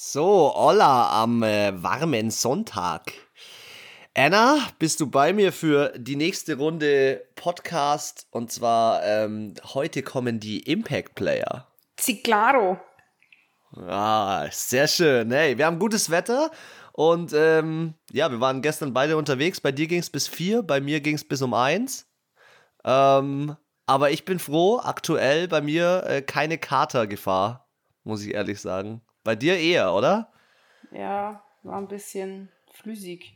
So, Olla am äh, warmen Sonntag. Anna, bist du bei mir für die nächste Runde Podcast? Und zwar ähm, heute kommen die Impact Player. Sí, claro. Ah, sehr schön. Hey, wir haben gutes Wetter und ähm, ja, wir waren gestern beide unterwegs. Bei dir ging es bis vier, bei mir ging es bis um eins. Ähm, aber ich bin froh, aktuell bei mir äh, keine Katergefahr, muss ich ehrlich sagen. Bei dir eher, oder? Ja, war ein bisschen flüssig.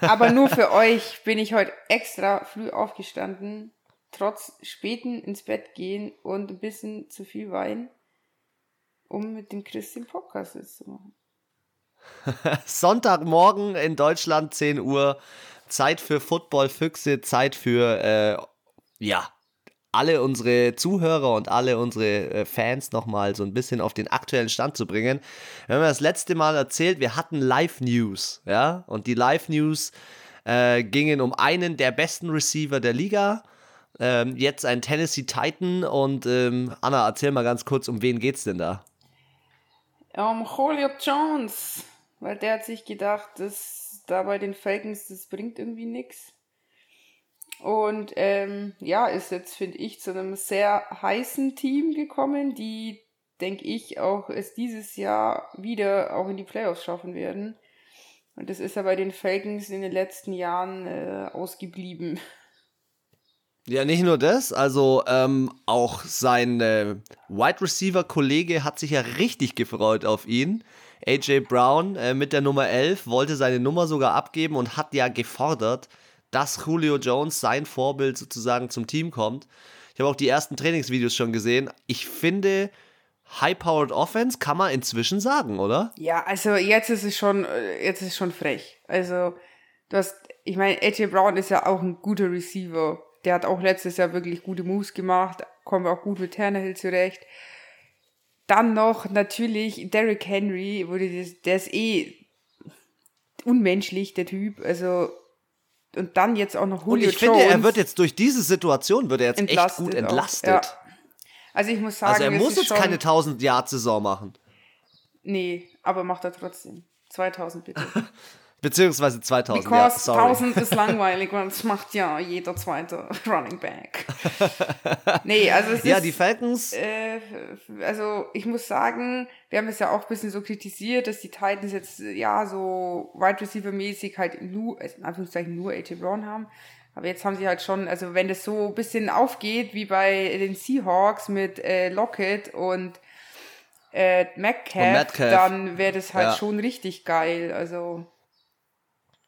Aber nur für euch bin ich heute extra früh aufgestanden, trotz späten ins Bett gehen und ein bisschen zu viel Wein, um mit dem Christian Podcast zu machen. Sonntagmorgen in Deutschland, 10 Uhr. Zeit für Football-Füchse, Zeit für, äh, ja, alle unsere Zuhörer und alle unsere äh, Fans nochmal so ein bisschen auf den aktuellen Stand zu bringen. Wir haben das letzte Mal erzählt, wir hatten Live-News, ja, und die Live-News äh, gingen um einen der besten Receiver der Liga. Ähm, jetzt ein Tennessee Titan und ähm, Anna, erzähl mal ganz kurz, um wen geht's denn da? Um Julio Jones, weil der hat sich gedacht, dass da bei den Falcons, das bringt irgendwie nichts. Und ähm, ja, ist jetzt, finde ich, zu einem sehr heißen Team gekommen, die, denke ich, auch es dieses Jahr wieder auch in die Playoffs schaffen werden. Und das ist ja bei den Falcons in den letzten Jahren äh, ausgeblieben. Ja, nicht nur das, also ähm, auch sein äh, Wide Receiver Kollege hat sich ja richtig gefreut auf ihn. AJ Brown äh, mit der Nummer 11 wollte seine Nummer sogar abgeben und hat ja gefordert, dass Julio Jones, sein Vorbild sozusagen zum Team kommt. Ich habe auch die ersten Trainingsvideos schon gesehen. Ich finde, High-Powered Offense kann man inzwischen sagen, oder? Ja, also jetzt ist es schon, jetzt ist es schon frech. Also, du hast, ich meine, AJ Brown ist ja auch ein guter Receiver. Der hat auch letztes Jahr wirklich gute Moves gemacht, kommt auch gut mit Tannehill zurecht. Dann noch natürlich Derrick Henry, wo das, der ist eh unmenschlich, der Typ. Also und dann jetzt auch noch Julio Und ich Jones finde, er wird jetzt durch diese Situation wird er jetzt echt gut entlastet. Ja. Also ich muss sagen, also er muss jetzt keine 1000 Jahr Saison machen. Nee, aber macht er trotzdem. 2000 bitte. Beziehungsweise 2000. Because ja, 1000 ist langweilig und es macht ja jeder zweite Running Back. nee, also es ja, ist. die Falcons. Äh, also ich muss sagen, wir haben es ja auch ein bisschen so kritisiert, dass die Titans jetzt ja so Wide Receiver mäßig halt nur, also in Anführungszeichen nur AJ Brown haben. Aber jetzt haben sie halt schon, also wenn das so ein bisschen aufgeht wie bei den Seahawks mit äh, Lockett und äh, Metcalf. dann wäre das halt ja. schon richtig geil. Also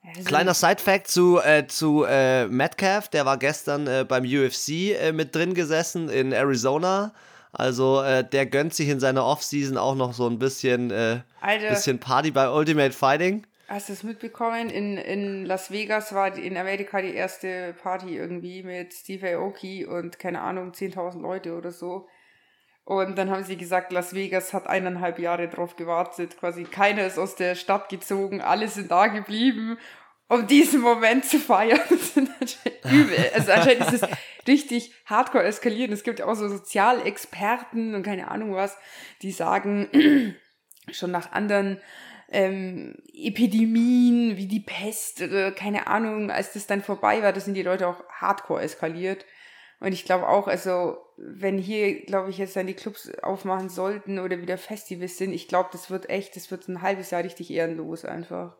also Kleiner Side-Fact zu, äh, zu äh, Metcalf, der war gestern äh, beim UFC äh, mit drin gesessen in Arizona. Also äh, der gönnt sich in seiner Offseason auch noch so ein bisschen, äh, bisschen Party bei Ultimate Fighting. Hast du es mitbekommen? In, in Las Vegas war in Amerika die erste Party irgendwie mit Steve Aoki und keine Ahnung, 10.000 Leute oder so. Und dann haben sie gesagt, Las Vegas hat eineinhalb Jahre drauf gewartet. Quasi keiner ist aus der Stadt gezogen, alle sind da geblieben, um diesen Moment zu feiern. Das sind übel. Also anscheinend ist es richtig hardcore eskaliert. Es gibt ja auch so Sozialexperten und keine Ahnung was, die sagen, schon nach anderen ähm, Epidemien wie die Pest oder keine Ahnung, als das dann vorbei war, da sind die Leute auch hardcore eskaliert. Und ich glaube auch, also wenn hier, glaube ich, jetzt dann die Clubs aufmachen sollten oder wieder Festivals sind, ich glaube, das wird echt, das wird ein halbes Jahr richtig ehrenlos einfach.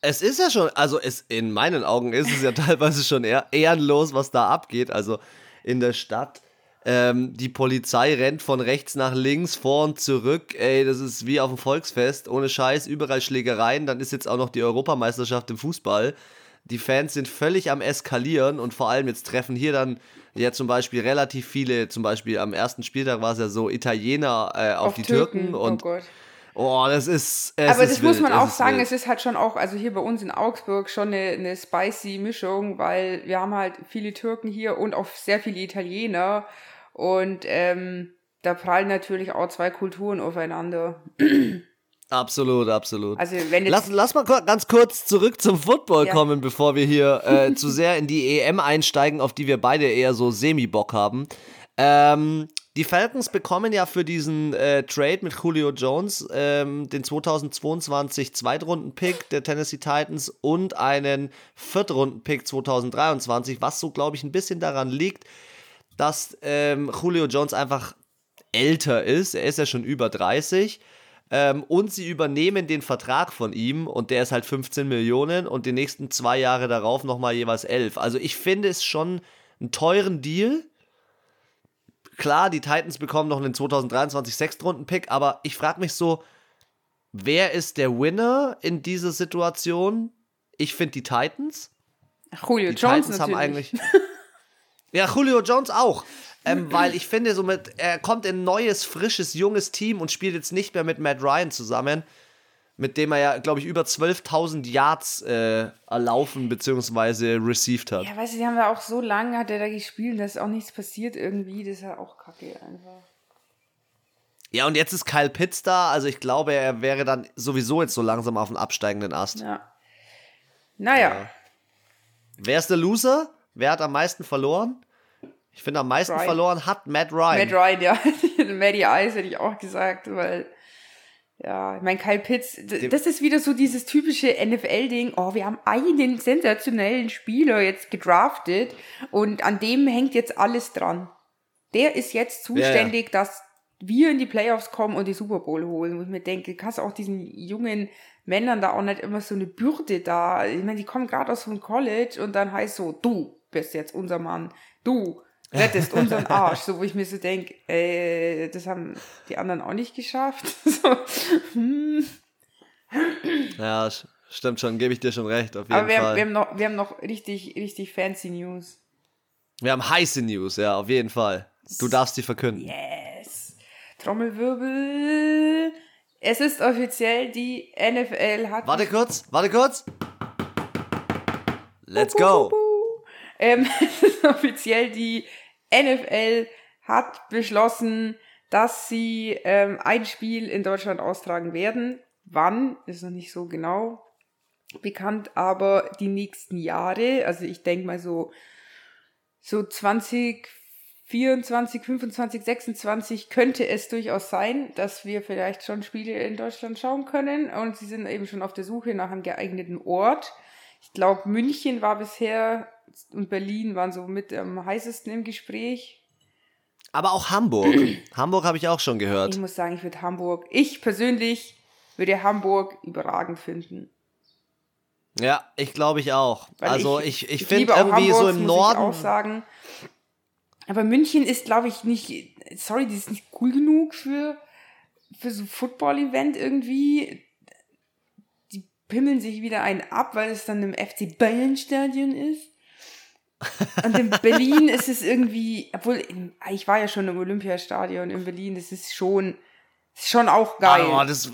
Es ist ja schon, also es, in meinen Augen ist es ja teilweise schon ehrenlos, was da abgeht. Also in der Stadt. Ähm, die Polizei rennt von rechts nach links, vor und zurück. Ey, das ist wie auf dem Volksfest. Ohne Scheiß, überall Schlägereien. Dann ist jetzt auch noch die Europameisterschaft im Fußball. Die Fans sind völlig am Eskalieren und vor allem jetzt treffen hier dann ja zum Beispiel relativ viele, zum Beispiel am ersten Spieltag war es ja so Italiener äh, auf, auf, die Türken, Türken und oh, oh das ist. Aber ist das wild, muss man auch sagen, wild. es ist halt schon auch, also hier bei uns in Augsburg schon eine, eine spicy Mischung, weil wir haben halt viele Türken hier und auch sehr viele Italiener und ähm, da prallen natürlich auch zwei Kulturen aufeinander. Absolut, absolut. Also wenn lass, lass mal ganz kurz zurück zum Football ja. kommen, bevor wir hier äh, zu sehr in die EM einsteigen, auf die wir beide eher so semi-Bock haben. Ähm, die Falcons bekommen ja für diesen äh, Trade mit Julio Jones ähm, den 2022 Zweitrunden-Pick der Tennessee Titans und einen Viertrunden-Pick 2023, was so, glaube ich, ein bisschen daran liegt, dass ähm, Julio Jones einfach älter ist. Er ist ja schon über 30. Ähm, und sie übernehmen den Vertrag von ihm und der ist halt 15 Millionen und die nächsten zwei Jahre darauf nochmal jeweils 11. Also ich finde es schon einen teuren Deal. Klar, die Titans bekommen noch einen 2023 Sechstrunden-Pick, aber ich frage mich so, wer ist der Winner in dieser Situation? Ich finde die Titans. Julio die Jones Titans natürlich. haben eigentlich. ja, Julio Jones auch. Ähm, weil ich finde, somit, er kommt in ein neues, frisches, junges Team und spielt jetzt nicht mehr mit Matt Ryan zusammen, mit dem er ja, glaube ich, über 12.000 Yards äh, erlaufen bzw. received hat. Ja, weißt du, die haben ja auch so lange hat er da gespielt, dass auch nichts passiert irgendwie. Das ist ja auch kacke einfach. Ja, und jetzt ist Kyle Pitts da, also ich glaube, er wäre dann sowieso jetzt so langsam auf dem absteigenden Ast. Ja. Naja, Wer ist der Loser? Wer hat am meisten verloren? Ich finde, am meisten Ryan. verloren hat Matt Ryan. Matt Ryan, ja. Matty Ice hätte ich auch gesagt, weil, ja, ich meine, Kyle Pitts, das ist wieder so dieses typische NFL-Ding, oh, wir haben einen sensationellen Spieler jetzt gedraftet und an dem hängt jetzt alles dran. Der ist jetzt zuständig, dass wir in die Playoffs kommen und die Super Bowl holen. Und ich mir denke, kannst du auch diesen jungen Männern da auch nicht immer so eine Bürde da. Ich meine, die kommen gerade aus dem College und dann heißt so, du bist jetzt unser Mann, du rettest unseren Arsch. So, wo ich mir so denke, äh, das haben die anderen auch nicht geschafft. so, hm. Ja, stimmt schon, gebe ich dir schon recht, auf jeden Aber wir haben, Fall. wir, haben noch, wir haben noch richtig, richtig fancy News. Wir haben heiße News, ja, auf jeden Fall. Du darfst die verkünden. Yes. Trommelwirbel. Es ist offiziell, die NFL hat. Warte kurz, warte kurz. Let's go. Ähm, es ist offiziell, die NFL hat beschlossen, dass sie ähm, ein Spiel in Deutschland austragen werden. Wann, ist noch nicht so genau bekannt, aber die nächsten Jahre, also ich denke mal so, so 20, 24, 25, 26 könnte es durchaus sein, dass wir vielleicht schon Spiele in Deutschland schauen können. Und sie sind eben schon auf der Suche nach einem geeigneten Ort. Ich glaube, München war bisher und Berlin waren so mit am heißesten im Gespräch. Aber auch Hamburg. Hamburg habe ich auch schon gehört. Ich muss sagen, ich würde Hamburg, ich persönlich würde Hamburg überragend finden. Ja, ich glaube ich auch. Weil also ich, ich, ich finde irgendwie so Hamburg, im muss Ich Norden. auch sagen. Aber München ist, glaube ich, nicht, sorry, die ist nicht cool genug für, für so ein Football-Event irgendwie. Die pimmeln sich wieder einen ab, weil es dann im FC Bayern-Stadion ist. Und in Berlin ist es irgendwie, obwohl, ich war ja schon im Olympiastadion in Berlin, das ist schon, ist schon auch geil. Oh, das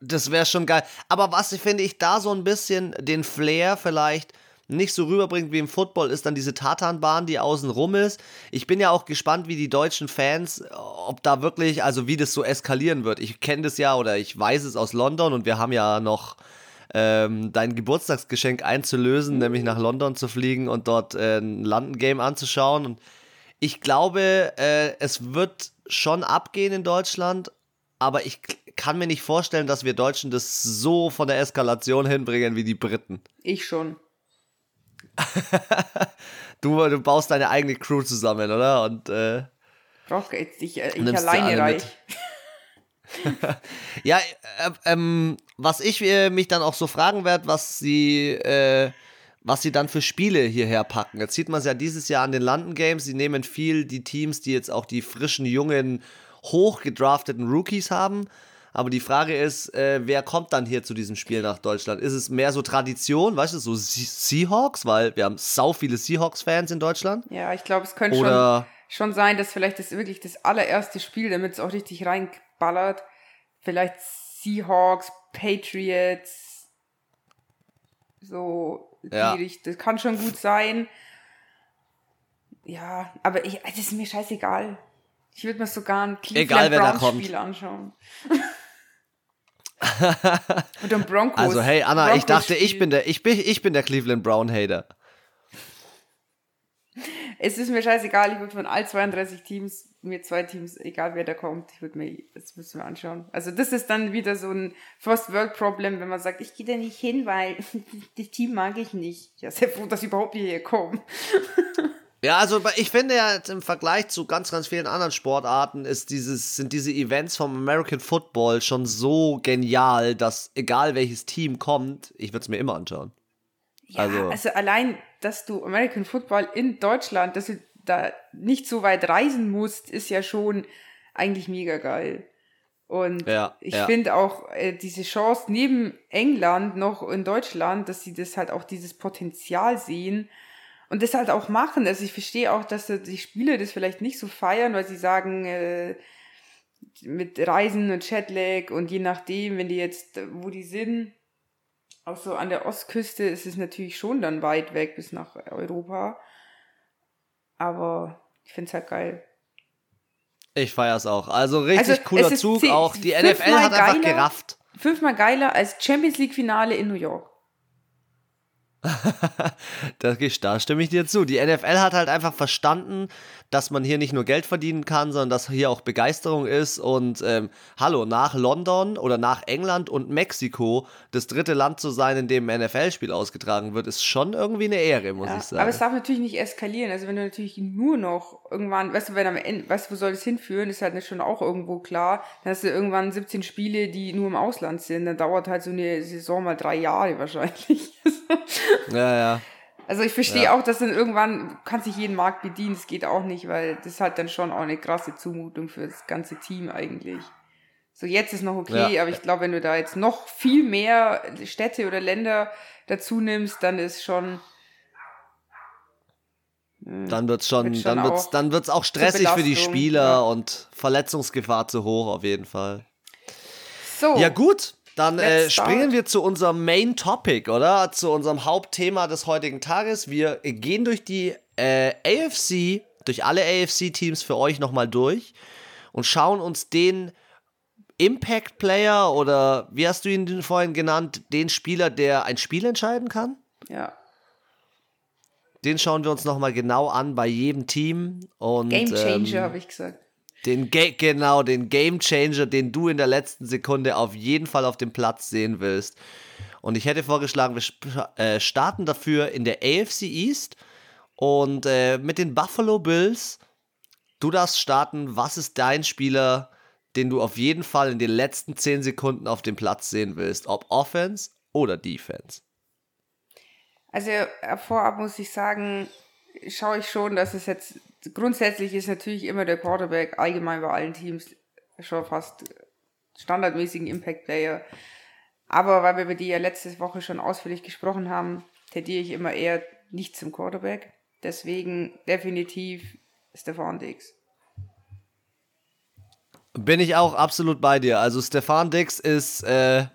das wäre schon geil. Aber was ich finde ich da so ein bisschen den Flair vielleicht nicht so rüberbringt wie im Football, ist dann diese Tatanbahn, die außen rum ist. Ich bin ja auch gespannt, wie die deutschen Fans, ob da wirklich, also wie das so eskalieren wird. Ich kenne das ja oder ich weiß es aus London und wir haben ja noch ähm, dein Geburtstagsgeschenk einzulösen, nämlich nach London zu fliegen und dort äh, ein London-Game anzuschauen. Und ich glaube, äh, es wird schon abgehen in Deutschland, aber ich kann mir nicht vorstellen, dass wir Deutschen das so von der Eskalation hinbringen wie die Briten. Ich schon. Du, du baust deine eigene Crew zusammen, oder? Und äh, ich, äh, ich du alleine alle reich. ja, äh, ähm, was ich äh, mich dann auch so fragen werde, was sie, äh, was sie dann für Spiele hierher packen. Jetzt sieht man es ja dieses Jahr an den London Games. Sie nehmen viel die Teams, die jetzt auch die frischen, jungen, hochgedrafteten Rookies haben. Aber die Frage ist, äh, wer kommt dann hier zu diesem Spiel nach Deutschland? Ist es mehr so Tradition, weißt du, so Se- Seahawks, weil wir haben sau viele Seahawks-Fans in Deutschland? Ja, ich glaube, es könnte schon, Oder schon sein, dass vielleicht das wirklich das allererste Spiel, damit es auch richtig reinballert, vielleicht Seahawks, Patriots, so Ja. die Richtung. Das kann schon gut sein. Ja, aber ich, das ist mir scheißegal. Ich würde mir sogar ein Egal, Cleveland da Browns. Spiel anschauen. Und ein Broncos. Also hey Anna, ich Broncos dachte, ich Spiel. bin der ich bin ich bin der Cleveland Brown Hater. Es ist mir scheißegal, ich würde von all 32 Teams, mir zwei Teams, egal wer da kommt, ich würde mir, das müssen wir anschauen. Also das ist dann wieder so ein First World Problem, wenn man sagt, ich gehe da nicht hin, weil das Team mag ich nicht. Ja, sehr froh, dass ich überhaupt hierher komme. Ja, also ich finde ja im Vergleich zu ganz, ganz vielen anderen Sportarten ist dieses, sind diese Events vom American Football schon so genial, dass egal welches Team kommt, ich würde es mir immer anschauen. Ja, also, also allein, dass du American Football in Deutschland, dass du da nicht so weit reisen musst, ist ja schon eigentlich mega geil. Und ja, ich ja. finde auch äh, diese Chance neben England noch in Deutschland, dass sie das halt auch dieses Potenzial sehen und das halt auch machen. Also ich verstehe auch, dass die Spieler das vielleicht nicht so feiern, weil sie sagen, äh, mit Reisen und Chatlag und je nachdem, wenn die jetzt, wo die sind, auch so an der Ostküste ist es natürlich schon dann weit weg bis nach Europa. Aber ich finde es halt geil. Ich feiere es auch. Also richtig also, cooler Zug. Auch die NFL hat einfach geiler, gerafft. Fünfmal geiler als Champions League Finale in New York. da, da stimme ich dir zu. Die NFL hat halt einfach verstanden, dass man hier nicht nur Geld verdienen kann, sondern dass hier auch Begeisterung ist. Und ähm, hallo, nach London oder nach England und Mexiko das dritte Land zu sein, in dem ein NFL-Spiel ausgetragen wird, ist schon irgendwie eine Ehre, muss ja, ich sagen. Aber es darf natürlich nicht eskalieren. Also wenn du natürlich nur noch irgendwann, weißt du, wenn am Ende, weißt du, wo soll es hinführen, ist halt schon auch irgendwo klar. Dann hast du irgendwann 17 Spiele, die nur im Ausland sind. Dann dauert halt so eine Saison mal drei Jahre wahrscheinlich. ja, ja. Also ich verstehe ja. auch, dass dann irgendwann kann sich jeden Markt bedienen. Das geht auch nicht, weil das hat dann schon auch eine krasse Zumutung für das ganze Team eigentlich. So jetzt ist noch okay, ja. aber ich glaube, wenn du da jetzt noch viel mehr Städte oder Länder dazu nimmst, dann ist schon hm, dann wird's schon, wird schon dann wird's, dann wird's auch stressig für die Spieler ja. und Verletzungsgefahr zu hoch auf jeden Fall. So. Ja gut, dann äh, springen wir zu unserem Main Topic, oder? Zu unserem Hauptthema des heutigen Tages. Wir gehen durch die äh, AFC, durch alle AFC-Teams für euch nochmal durch und schauen uns den Impact Player oder wie hast du ihn vorhin genannt, den Spieler, der ein Spiel entscheiden kann? Ja. Den schauen wir uns nochmal genau an bei jedem Team. Und, Game Changer, ähm, habe ich gesagt. Den genau, den Game Changer, den du in der letzten Sekunde auf jeden Fall auf dem Platz sehen willst. Und ich hätte vorgeschlagen, wir äh, starten dafür in der AFC East und äh, mit den Buffalo Bills. Du darfst starten. Was ist dein Spieler, den du auf jeden Fall in den letzten 10 Sekunden auf dem Platz sehen willst? Ob Offense oder Defense? Also äh, vorab muss ich sagen, schaue ich schon, dass es jetzt grundsätzlich ist natürlich immer der Quarterback allgemein bei allen Teams schon fast standardmäßigen Impact Player. Aber weil wir über die ja letzte Woche schon ausführlich gesprochen haben, tendiere ich immer eher nicht zum Quarterback. Deswegen definitiv Stefan Diggs. Bin ich auch absolut bei dir. Also Stefan Diggs ist, äh,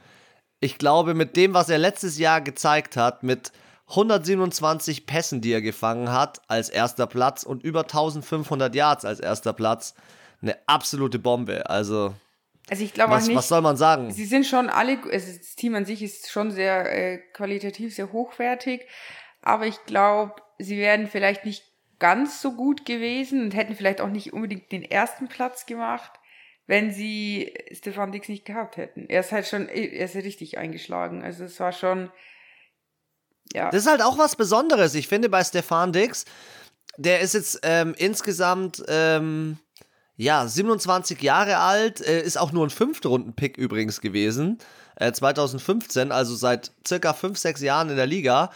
ich glaube, mit dem, was er letztes Jahr gezeigt hat, mit 127 Pässen, die er gefangen hat, als erster Platz und über 1500 Yards als erster Platz. Eine absolute Bombe. Also, also ich glaube was, nicht, was soll man sagen? Sie sind schon alle, also das Team an sich ist schon sehr äh, qualitativ, sehr hochwertig, aber ich glaube, sie wären vielleicht nicht ganz so gut gewesen und hätten vielleicht auch nicht unbedingt den ersten Platz gemacht, wenn sie Stefan Dix nicht gehabt hätten. Er ist halt schon, er ist richtig eingeschlagen. Also es war schon, ja. Das ist halt auch was Besonderes. Ich finde bei Stefan Dix, der ist jetzt ähm, insgesamt ähm, ja 27 Jahre alt, äh, ist auch nur ein Fünftrunden-Pick übrigens gewesen, äh, 2015, also seit circa 5, 6 Jahren in der Liga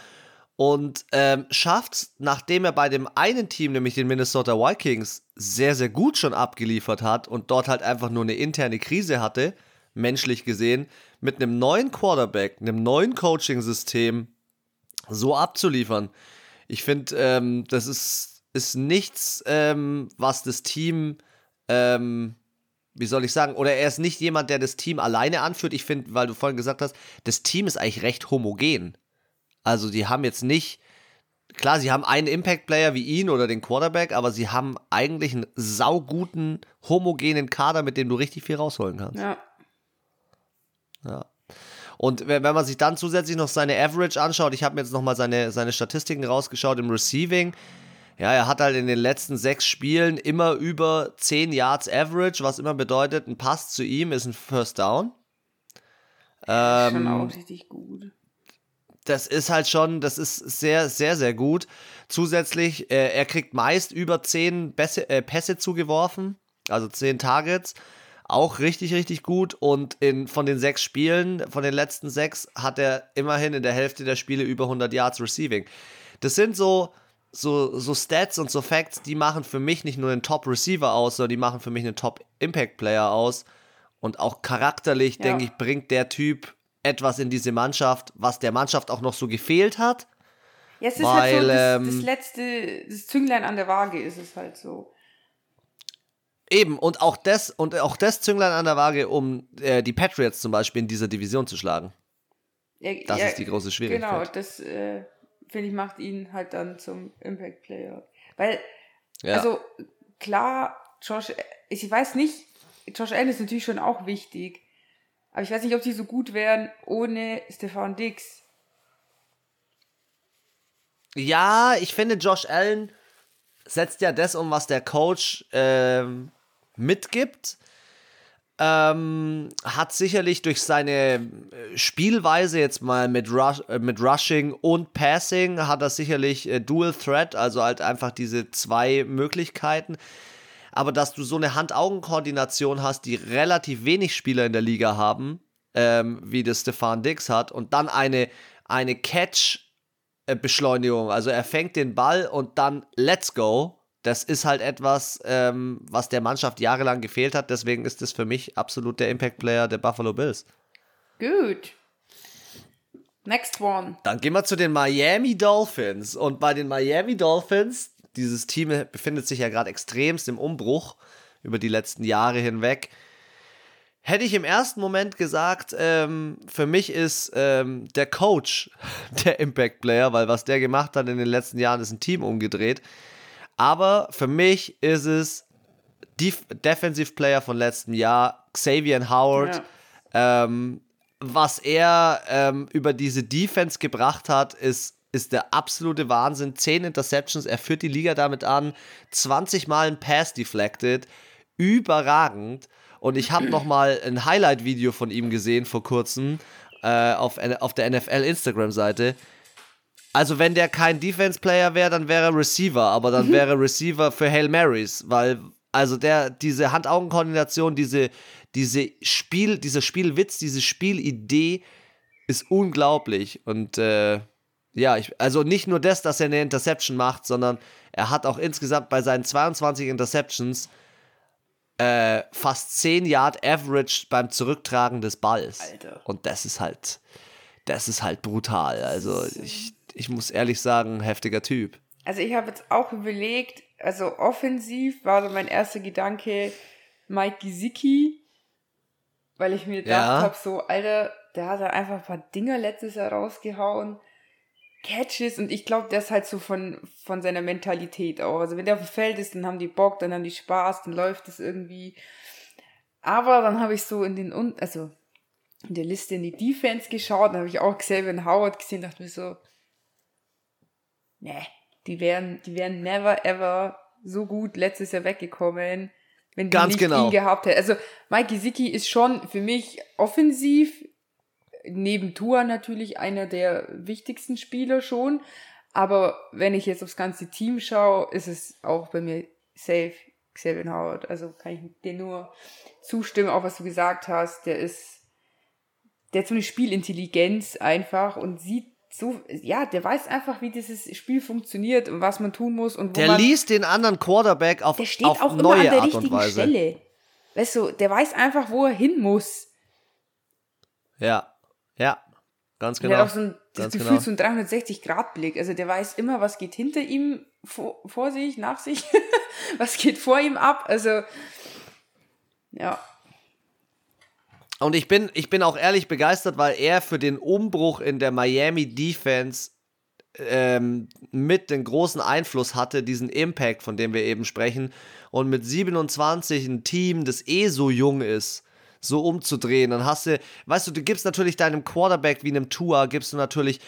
und ähm, schafft, nachdem er bei dem einen Team, nämlich den Minnesota Vikings, sehr, sehr gut schon abgeliefert hat und dort halt einfach nur eine interne Krise hatte, menschlich gesehen, mit einem neuen Quarterback, einem neuen Coaching-System so abzuliefern. Ich finde, ähm, das ist, ist nichts, ähm, was das Team, ähm, wie soll ich sagen, oder er ist nicht jemand, der das Team alleine anführt. Ich finde, weil du vorhin gesagt hast, das Team ist eigentlich recht homogen. Also die haben jetzt nicht, klar, sie haben einen Impact-Player wie ihn oder den Quarterback, aber sie haben eigentlich einen sauguten, homogenen Kader, mit dem du richtig viel rausholen kannst. Ja. Ja. Und wenn man sich dann zusätzlich noch seine Average anschaut, ich habe mir jetzt nochmal seine, seine Statistiken rausgeschaut im Receiving, Ja, er hat halt in den letzten sechs Spielen immer über 10 Yards Average, was immer bedeutet, ein Pass zu ihm ist ein First Down. Ähm, schon auch richtig gut. Das ist halt schon, das ist sehr, sehr, sehr gut. Zusätzlich, äh, er kriegt meist über 10 Pässe, äh, Pässe zugeworfen, also 10 Targets. Auch richtig, richtig gut. Und in, von den sechs Spielen, von den letzten sechs, hat er immerhin in der Hälfte der Spiele über 100 Yards Receiving. Das sind so, so, so Stats und so Facts, die machen für mich nicht nur einen Top-Receiver aus, sondern die machen für mich einen Top-Impact-Player aus. Und auch charakterlich, ja. denke ich, bringt der Typ etwas in diese Mannschaft, was der Mannschaft auch noch so gefehlt hat. Ja, es ist weil, halt so das, das ähm, letzte, das Zünglein an der Waage ist es halt so. Eben, und auch das, und auch das Zünglein an der Waage, um äh, die Patriots zum Beispiel in dieser Division zu schlagen. Ja, das ja, ist die große Schwierigkeit. Genau, das äh, finde ich macht ihn halt dann zum Impact Player. Weil, ja. also klar, Josh, ich weiß nicht, Josh Allen ist natürlich schon auch wichtig, aber ich weiß nicht, ob sie so gut wären ohne Stefan Dix. Ja, ich finde, Josh Allen setzt ja das um, was der Coach ähm, mitgibt. Ähm, hat sicherlich durch seine äh, Spielweise jetzt mal mit, Rush, äh, mit Rushing und Passing hat er sicherlich äh, Dual Threat, also halt einfach diese zwei Möglichkeiten. Aber dass du so eine Hand-Augen-Koordination hast, die relativ wenig Spieler in der Liga haben, ähm, wie das Stefan Dix hat, und dann eine, eine Catch-Beschleunigung, also er fängt den Ball und dann Let's go das ist halt etwas, ähm, was der Mannschaft jahrelang gefehlt hat. Deswegen ist es für mich absolut der Impact-Player der Buffalo Bills. Gut. Next one. Dann gehen wir zu den Miami Dolphins. Und bei den Miami Dolphins, dieses Team befindet sich ja gerade extremst im Umbruch über die letzten Jahre hinweg. Hätte ich im ersten Moment gesagt, ähm, für mich ist ähm, der Coach der Impact Player, weil was der gemacht hat in den letzten Jahren, ist ein Team umgedreht. Aber für mich ist es Def Defensive Player von letztem Jahr, Xavier Howard. Ja. Ähm, was er ähm, über diese Defense gebracht hat, ist, ist der absolute Wahnsinn. 10 Interceptions, er führt die Liga damit an. 20 Mal ein Pass deflected. Überragend. Und ich habe nochmal ein Highlight-Video von ihm gesehen vor kurzem äh, auf, auf der NFL Instagram-Seite. Also wenn der kein Defense-Player wäre, dann wäre er Receiver, aber dann mhm. wäre Receiver für Hail Marys, weil also der diese Hand-Augen-Koordination, diese diese Spiel, dieser Spielwitz, diese Spielidee ist unglaublich und äh, ja, ich, also nicht nur das, dass er eine Interception macht, sondern er hat auch insgesamt bei seinen 22 Interceptions äh, fast 10 Yard Average beim Zurücktragen des Balls. Alter. Und das ist halt, das ist halt brutal. Also ich, ich muss ehrlich sagen, heftiger Typ. Also ich habe jetzt auch überlegt, also offensiv war so mein erster Gedanke Mike Gesicki, weil ich mir gedacht ja. habe, so, Alter, der hat halt einfach ein paar Dinger letztes Jahr rausgehauen. Catches und ich glaube, der ist halt so von, von seiner Mentalität auch. Also wenn der auf dem Feld ist, dann haben die Bock, dann haben die Spaß, dann läuft es irgendwie. Aber dann habe ich so in den, also in der Liste in die Defense geschaut, dann habe ich auch Xavier Howard gesehen, dachte mir so, nee, die wären, die wären never ever so gut letztes Jahr weggekommen, wenn die Ganz nicht genau. ihn gehabt hätten. Also Mike Gesicki ist schon für mich offensiv, neben Tua natürlich einer der wichtigsten Spieler schon. Aber wenn ich jetzt aufs ganze Team schaue, ist es auch bei mir safe Xavier Howard. Also kann ich dir nur zustimmen, auch was du gesagt hast. Der ist, der hat so eine Spielintelligenz einfach und sieht so, ja, der weiß einfach, wie dieses Spiel funktioniert und was man tun muss und wo Der man, liest den anderen Quarterback auf, der steht auf auch neue immer an der Art richtigen Stelle. Weißt du, der weiß einfach, wo er hin muss. Ja, ganz genau. Der hat auch so ein, das Gefühl, genau. so ein 360-Grad-Blick. Also der weiß immer, was geht hinter ihm, vor, vor sich, nach sich, was geht vor ihm ab. Also, ja. Und ich bin, ich bin auch ehrlich begeistert, weil er für den Umbruch in der Miami Defense ähm, mit den großen Einfluss hatte, diesen Impact, von dem wir eben sprechen. Und mit 27 ein Team, das eh so jung ist, so umzudrehen. Dann hast du, weißt du, du gibst natürlich deinem Quarterback wie einem Tua, gibst du natürlich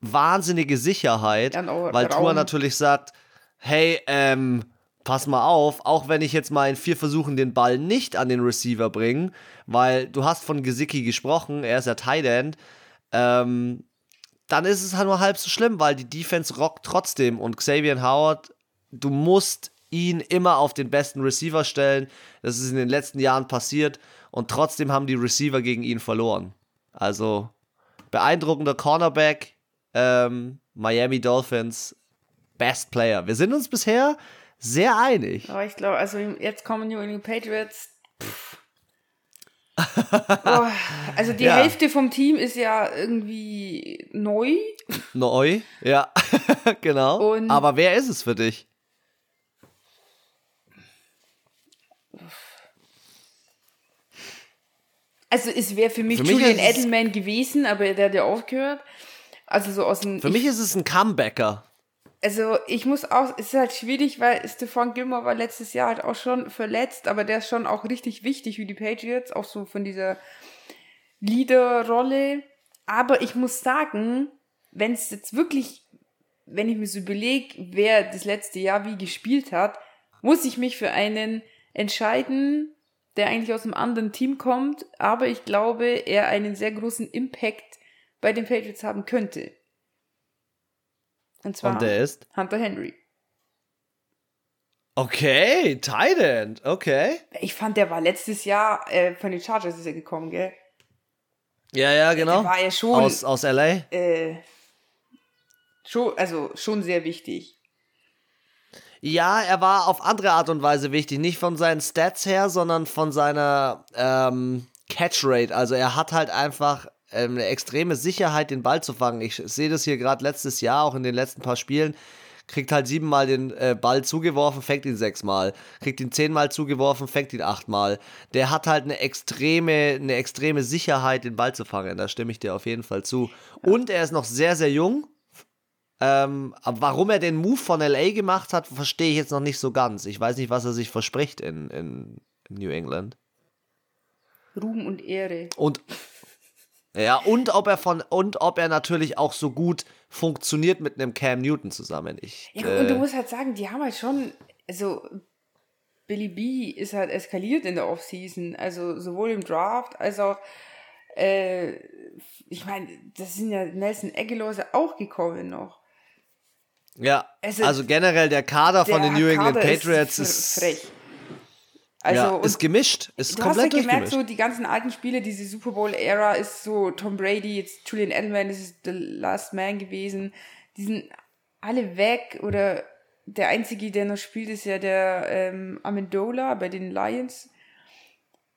wahnsinnige Sicherheit, ja, weil Raum. Tua natürlich sagt, hey, ähm, pass mal auf, auch wenn ich jetzt mal in vier Versuchen den Ball nicht an den Receiver bringe, weil du hast von Gesicki gesprochen, er ist ja Tight End, ähm, dann ist es halt nur halb so schlimm, weil die Defense rockt trotzdem und Xavier Howard, du musst ihn immer auf den besten Receiver stellen. Das ist in den letzten Jahren passiert und trotzdem haben die Receiver gegen ihn verloren. Also beeindruckender Cornerback, ähm, Miami Dolphins, Best Player. Wir sind uns bisher sehr einig. Aber ich glaube, also jetzt kommen New England Patriots. oh, also die ja. Hälfte vom Team ist ja irgendwie neu. Neu, ja, genau. Und Aber wer ist es für dich? Also es wäre für mich für Julian mich Edelman gewesen, aber der hat ja aufgehört. Also so aus dem. Für ich, mich ist es ein Comebacker. Also ich muss auch, es ist halt schwierig, weil Stefan Gilmore war letztes Jahr halt auch schon verletzt, aber der ist schon auch richtig wichtig wie die Patriots, auch so von dieser Leaderrolle. Aber ich muss sagen, wenn es jetzt wirklich, wenn ich mir so überlege, wer das letzte Jahr wie gespielt hat, muss ich mich für einen entscheiden, der eigentlich aus einem anderen Team kommt, aber ich glaube, er einen sehr großen Impact bei den Patriots haben könnte. Und zwar Und der ist? Hunter Henry. Okay, Tight End, okay. Ich fand, der war letztes Jahr äh, von den Chargers ist er gekommen, gell? Ja, ja, genau. Der war ja schon. Aus, aus LA? Äh, schon, also schon sehr wichtig. Ja, er war auf andere Art und Weise wichtig. Nicht von seinen Stats her, sondern von seiner ähm, Catch-Rate. Also er hat halt einfach ähm, eine extreme Sicherheit, den Ball zu fangen. Ich sehe das hier gerade letztes Jahr, auch in den letzten paar Spielen. Kriegt halt siebenmal den äh, Ball zugeworfen, fängt ihn sechsmal. Kriegt ihn zehnmal zugeworfen, fängt ihn achtmal. Der hat halt eine extreme, eine extreme Sicherheit, den Ball zu fangen. Da stimme ich dir auf jeden Fall zu. Und er ist noch sehr, sehr jung. Ähm, warum er den Move von LA gemacht hat, verstehe ich jetzt noch nicht so ganz. Ich weiß nicht, was er sich verspricht in, in, in New England. Ruhm und Ehre. Und ja, und ob er von und ob er natürlich auch so gut funktioniert mit einem Cam Newton zusammen. Ich, ja, äh, und du musst halt sagen, die haben halt schon, also Billy B ist halt eskaliert in der Offseason, also sowohl im Draft als auch äh, ich meine, das sind ja Nelson Aguilar auch gekommen noch. Ja, also, generell der Kader der von den New England Kader Patriots ist, ist frech. Also ja, ist gemischt, ist du komplett hast ja gemerkt, so die ganzen alten Spiele, diese Super Bowl Ära ist so Tom Brady, jetzt Julian Edelman, das ist the last man gewesen. Die sind alle weg oder der einzige, der noch spielt, ist ja der ähm, Amendola bei den Lions.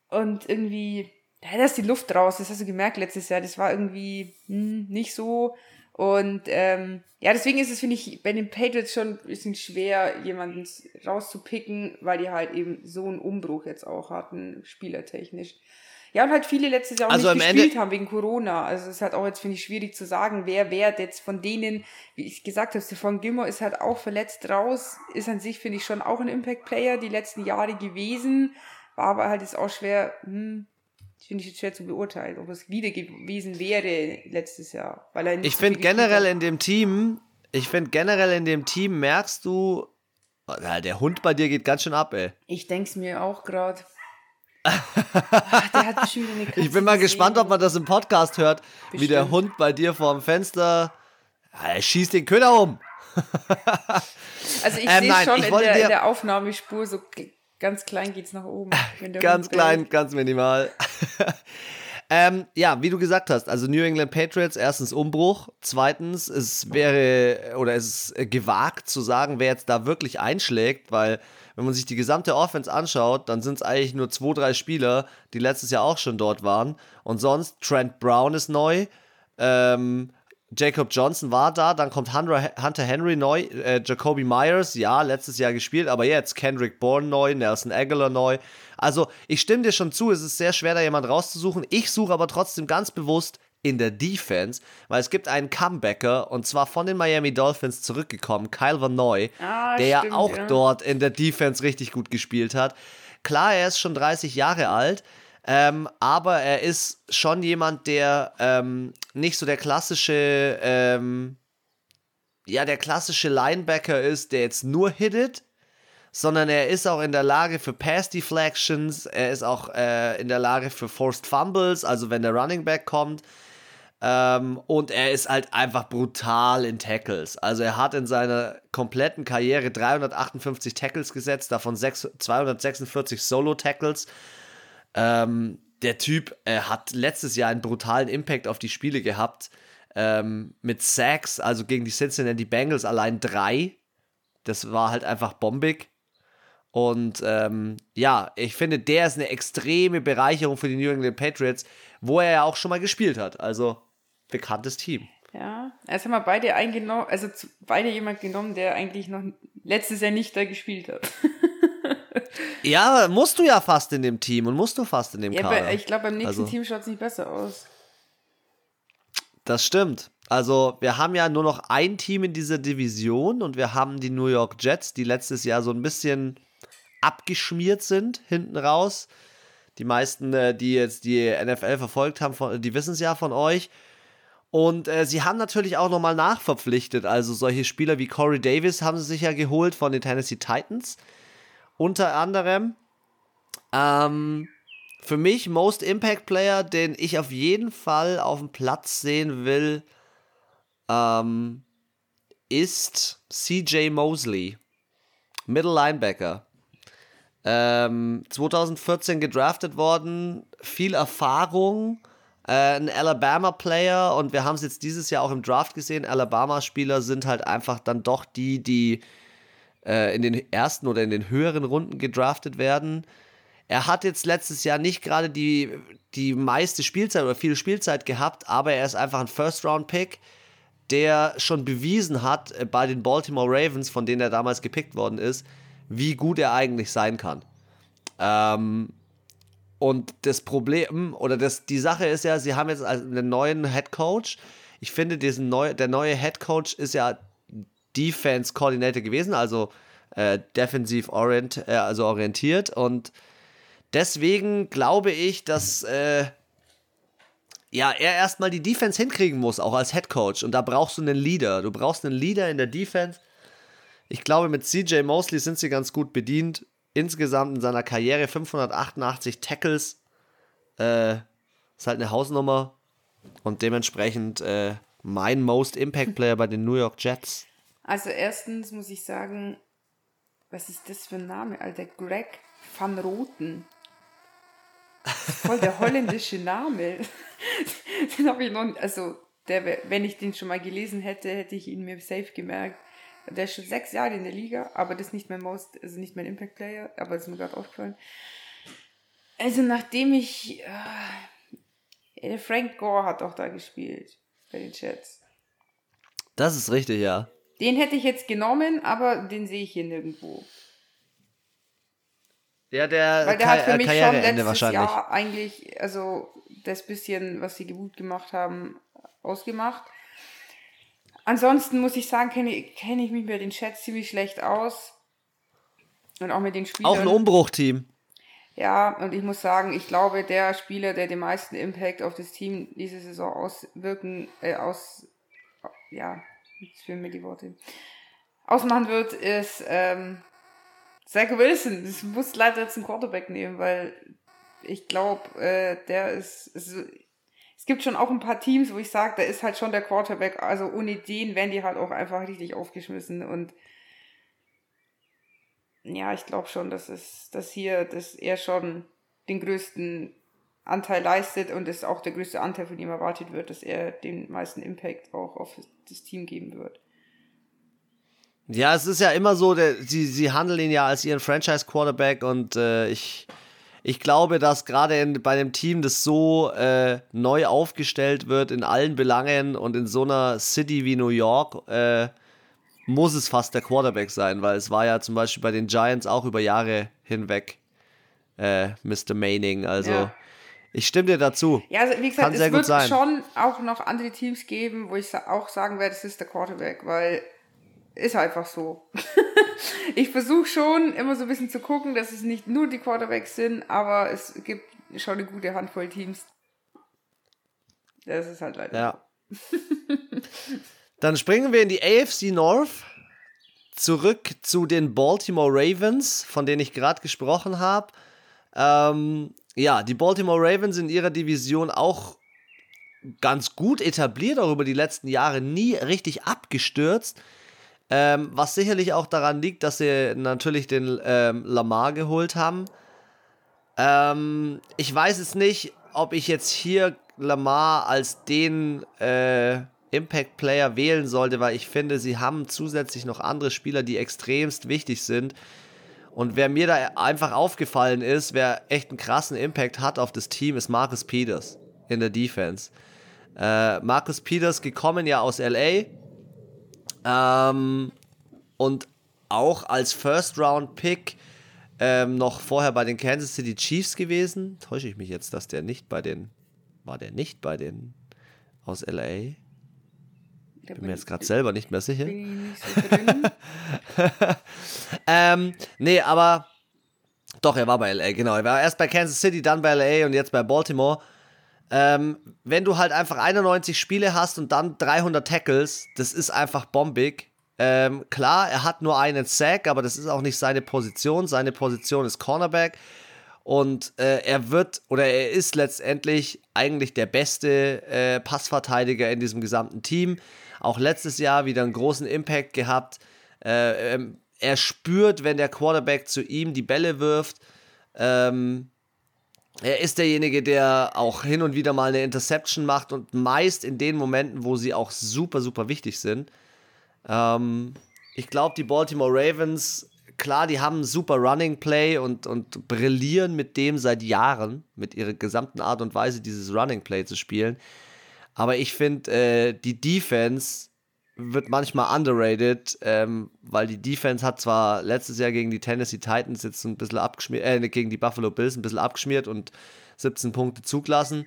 Und irgendwie, da ist die Luft raus, das hast du gemerkt letztes Jahr, das war irgendwie hm, nicht so. Und ähm, ja, deswegen ist es, finde ich, bei den Patriots schon ein bisschen schwer, jemanden rauszupicken, weil die halt eben so einen Umbruch jetzt auch hatten, spielertechnisch. Ja, und halt viele letztes Jahr auch also nicht gespielt Ende haben wegen Corona. Also es ist halt auch jetzt, finde ich, schwierig zu sagen, wer wer jetzt von denen, wie ich gesagt habe, Stefan Gilmore ist halt auch verletzt raus, ist an sich, finde ich, schon auch ein Impact-Player die letzten Jahre gewesen, war aber halt jetzt auch schwer, hm, finde ich jetzt schwer zu beurteilen, ob es wieder gewesen wäre letztes Jahr. Weil er ich finde generell in dem Team, ich finde generell in dem Team merkst du, der Hund bei dir geht ganz schön ab, ey. Ich denke es mir auch gerade. der hat bestimmt eine Ich bin mal gespannt, ob man das im Podcast hört, bestimmt. wie der Hund bei dir vorm Fenster. Er schießt den Köder um. also ich ähm, sehe schon in der, in der Aufnahmespur so Ganz klein geht's nach oben. ganz klein, ganz minimal. ähm, ja, wie du gesagt hast, also New England Patriots, erstens Umbruch, zweitens, es wäre oder es ist gewagt zu sagen, wer jetzt da wirklich einschlägt, weil wenn man sich die gesamte Offense anschaut, dann sind es eigentlich nur zwei, drei Spieler, die letztes Jahr auch schon dort waren. Und sonst, Trent Brown ist neu. Ähm, Jacob Johnson war da, dann kommt Hunter Henry neu, äh, Jacoby Myers, ja, letztes Jahr gespielt, aber jetzt Kendrick Bourne neu, Nelson Aguilar neu. Also, ich stimme dir schon zu, es ist sehr schwer, da jemand rauszusuchen. Ich suche aber trotzdem ganz bewusst in der Defense, weil es gibt einen Comebacker und zwar von den Miami Dolphins zurückgekommen, Kyle Van Noy, ah, der stimmt, ja auch ja. dort in der Defense richtig gut gespielt hat. Klar, er ist schon 30 Jahre alt, ähm, aber er ist schon jemand, der ähm, nicht so der klassische ähm, ja der klassische Linebacker ist, der jetzt nur hittet, sondern er ist auch in der Lage für Pass Deflections, er ist auch äh, in der Lage für Forced Fumbles, also wenn der Running Back kommt. Ähm, und er ist halt einfach brutal in Tackles. Also er hat in seiner kompletten Karriere 358 Tackles gesetzt, davon 6, 246 Solo-Tackles. Ähm, der Typ äh, hat letztes Jahr einen brutalen Impact auf die Spiele gehabt. Ähm, mit Sacks, also gegen die Cincinnati Bengals allein drei. Das war halt einfach bombig. Und ähm, ja, ich finde, der ist eine extreme Bereicherung für die New England Patriots, wo er ja auch schon mal gespielt hat. Also bekanntes Team. Ja, jetzt haben wir beide eingenommen, also beide jemand genommen, der eigentlich noch letztes Jahr nicht da gespielt hat. ja, musst du ja fast in dem Team und musst du fast in dem ja, Kader. Ich glaube, beim nächsten also, Team schaut es nicht besser aus. Das stimmt. Also, wir haben ja nur noch ein Team in dieser Division und wir haben die New York Jets, die letztes Jahr so ein bisschen abgeschmiert sind hinten raus. Die meisten, äh, die jetzt die NFL verfolgt haben, die wissen es ja von euch. Und äh, sie haben natürlich auch nochmal nachverpflichtet. Also solche Spieler wie Corey Davis haben sie sich ja geholt von den Tennessee Titans. Unter anderem. Ähm, für mich Most Impact Player, den ich auf jeden Fall auf dem Platz sehen will, ähm, ist CJ Mosley. Middle Linebacker. Ähm, 2014 gedraftet worden, viel Erfahrung, äh, ein Alabama-Player und wir haben es jetzt dieses Jahr auch im Draft gesehen. Alabama-Spieler sind halt einfach dann doch die, die äh, in den ersten oder in den höheren Runden gedraftet werden. Er hat jetzt letztes Jahr nicht gerade die, die meiste Spielzeit oder viel Spielzeit gehabt, aber er ist einfach ein First-Round-Pick, der schon bewiesen hat äh, bei den Baltimore Ravens, von denen er damals gepickt worden ist, wie gut er eigentlich sein kann. Ähm, und das Problem oder das, die Sache ist ja, sie haben jetzt einen neuen Head Coach. Ich finde, diesen neu, der neue Head Coach ist ja Defense Coordinator gewesen, also äh, defensiv orient, äh, also orientiert. Und deswegen glaube ich, dass äh, ja, er erstmal die Defense hinkriegen muss, auch als Head Coach. Und da brauchst du einen Leader. Du brauchst einen Leader in der Defense, ich glaube, mit CJ Mosley sind sie ganz gut bedient. Insgesamt in seiner Karriere 588 Tackles. Äh, ist halt eine Hausnummer. Und dementsprechend äh, mein Most Impact Player bei den New York Jets. Also erstens muss ich sagen, was ist das für ein Name, Alter? Greg van Roten. Voll der holländische Name. den habe ich noch, also der, wenn ich den schon mal gelesen hätte, hätte ich ihn mir safe gemerkt. Der ist schon sechs Jahre in der Liga, aber das ist nicht mein Most, also nicht mein Impact Player, aber das ist mir gerade aufgefallen. Also nachdem ich, äh, Frank Gore hat auch da gespielt bei den Jets. Das ist richtig, ja. Den hätte ich jetzt genommen, aber den sehe ich hier nirgendwo. Ja, der Weil der Ka hat für mich schon letztes Jahr eigentlich, also das bisschen, was sie gut gemacht haben, ausgemacht. Ansonsten muss ich sagen, kenne kenn ich mich mit den Chats ziemlich schlecht aus. Und auch mit den Spielern. Auch ein Umbruchteam. Ja, und ich muss sagen, ich glaube, der Spieler, der den meisten Impact auf das Team diese Saison auswirken, äh, aus, ja, jetzt fehlen mir die Worte, ausmachen wird, ist ähm, Zach Wilson. Ich muss leider jetzt einen Quarterback nehmen, weil ich glaube, äh, der ist, ist es gibt schon auch ein paar Teams, wo ich sage, da ist halt schon der Quarterback, also ohne den werden die halt auch einfach richtig aufgeschmissen und ja, ich glaube schon, dass es, dass hier, dass er schon den größten Anteil leistet und es auch der größte Anteil von ihm erwartet wird, dass er den meisten Impact auch auf das Team geben wird. Ja, es ist ja immer so, der, sie, sie handeln ihn ja als ihren Franchise-Quarterback und äh, ich ich glaube, dass gerade bei einem Team, das so äh, neu aufgestellt wird in allen Belangen und in so einer City wie New York, äh, muss es fast der Quarterback sein, weil es war ja zum Beispiel bei den Giants auch über Jahre hinweg äh, Mr. Manning. Also ja. Ich stimme dir dazu. Ja, also wie gesagt, Kann es wird schon auch noch andere Teams geben, wo ich auch sagen werde, es ist der Quarterback, weil ist einfach so. ich versuche schon immer so ein bisschen zu gucken, dass es nicht nur die Quarterbacks sind, aber es gibt schon eine gute Handvoll Teams. Das ist halt leider. Ja. Dann springen wir in die AFC North. Zurück zu den Baltimore Ravens, von denen ich gerade gesprochen habe. Ähm, ja, die Baltimore Ravens in ihrer Division auch ganz gut etabliert, auch über die letzten Jahre nie richtig abgestürzt. Ähm, was sicherlich auch daran liegt, dass sie natürlich den ähm, Lamar geholt haben. Ähm, ich weiß es nicht, ob ich jetzt hier Lamar als den äh, Impact Player wählen sollte, weil ich finde, sie haben zusätzlich noch andere Spieler, die extremst wichtig sind. Und wer mir da einfach aufgefallen ist, wer echt einen krassen Impact hat auf das Team, ist Marcus Peters in der Defense. Äh, Marcus Peters gekommen ja aus LA ähm, und auch als First Round Pick ähm, noch vorher bei den Kansas City Chiefs gewesen. Täusche ich mich jetzt, dass der nicht bei den war der nicht bei den aus LA? Ich bin mir jetzt gerade selber nicht mehr sicher. Bin ich nicht so drin. ähm, nee, aber doch, er war bei LA, genau. Er war erst bei Kansas City, dann bei LA und jetzt bei Baltimore. Ähm, wenn du halt einfach 91 Spiele hast und dann 300 Tackles, das ist einfach bombig. Ähm, klar, er hat nur einen Sack, aber das ist auch nicht seine Position. Seine Position ist Cornerback. Und äh, er wird oder er ist letztendlich eigentlich der beste äh, Passverteidiger in diesem gesamten Team. Auch letztes Jahr wieder einen großen Impact gehabt. Äh, ähm, er spürt, wenn der Quarterback zu ihm die Bälle wirft. Ähm, er ist derjenige, der auch hin und wieder mal eine Interception macht und meist in den Momenten, wo sie auch super, super wichtig sind. Ähm, ich glaube, die Baltimore Ravens klar, die haben ein super Running Play und, und brillieren mit dem seit Jahren, mit ihrer gesamten Art und Weise, dieses Running Play zu spielen. Aber ich finde, äh, die Defense wird manchmal underrated, ähm, weil die Defense hat zwar letztes Jahr gegen die Tennessee Titans jetzt ein bisschen abgeschmiert, äh, gegen die Buffalo Bills ein bisschen abgeschmiert und 17 Punkte zugelassen.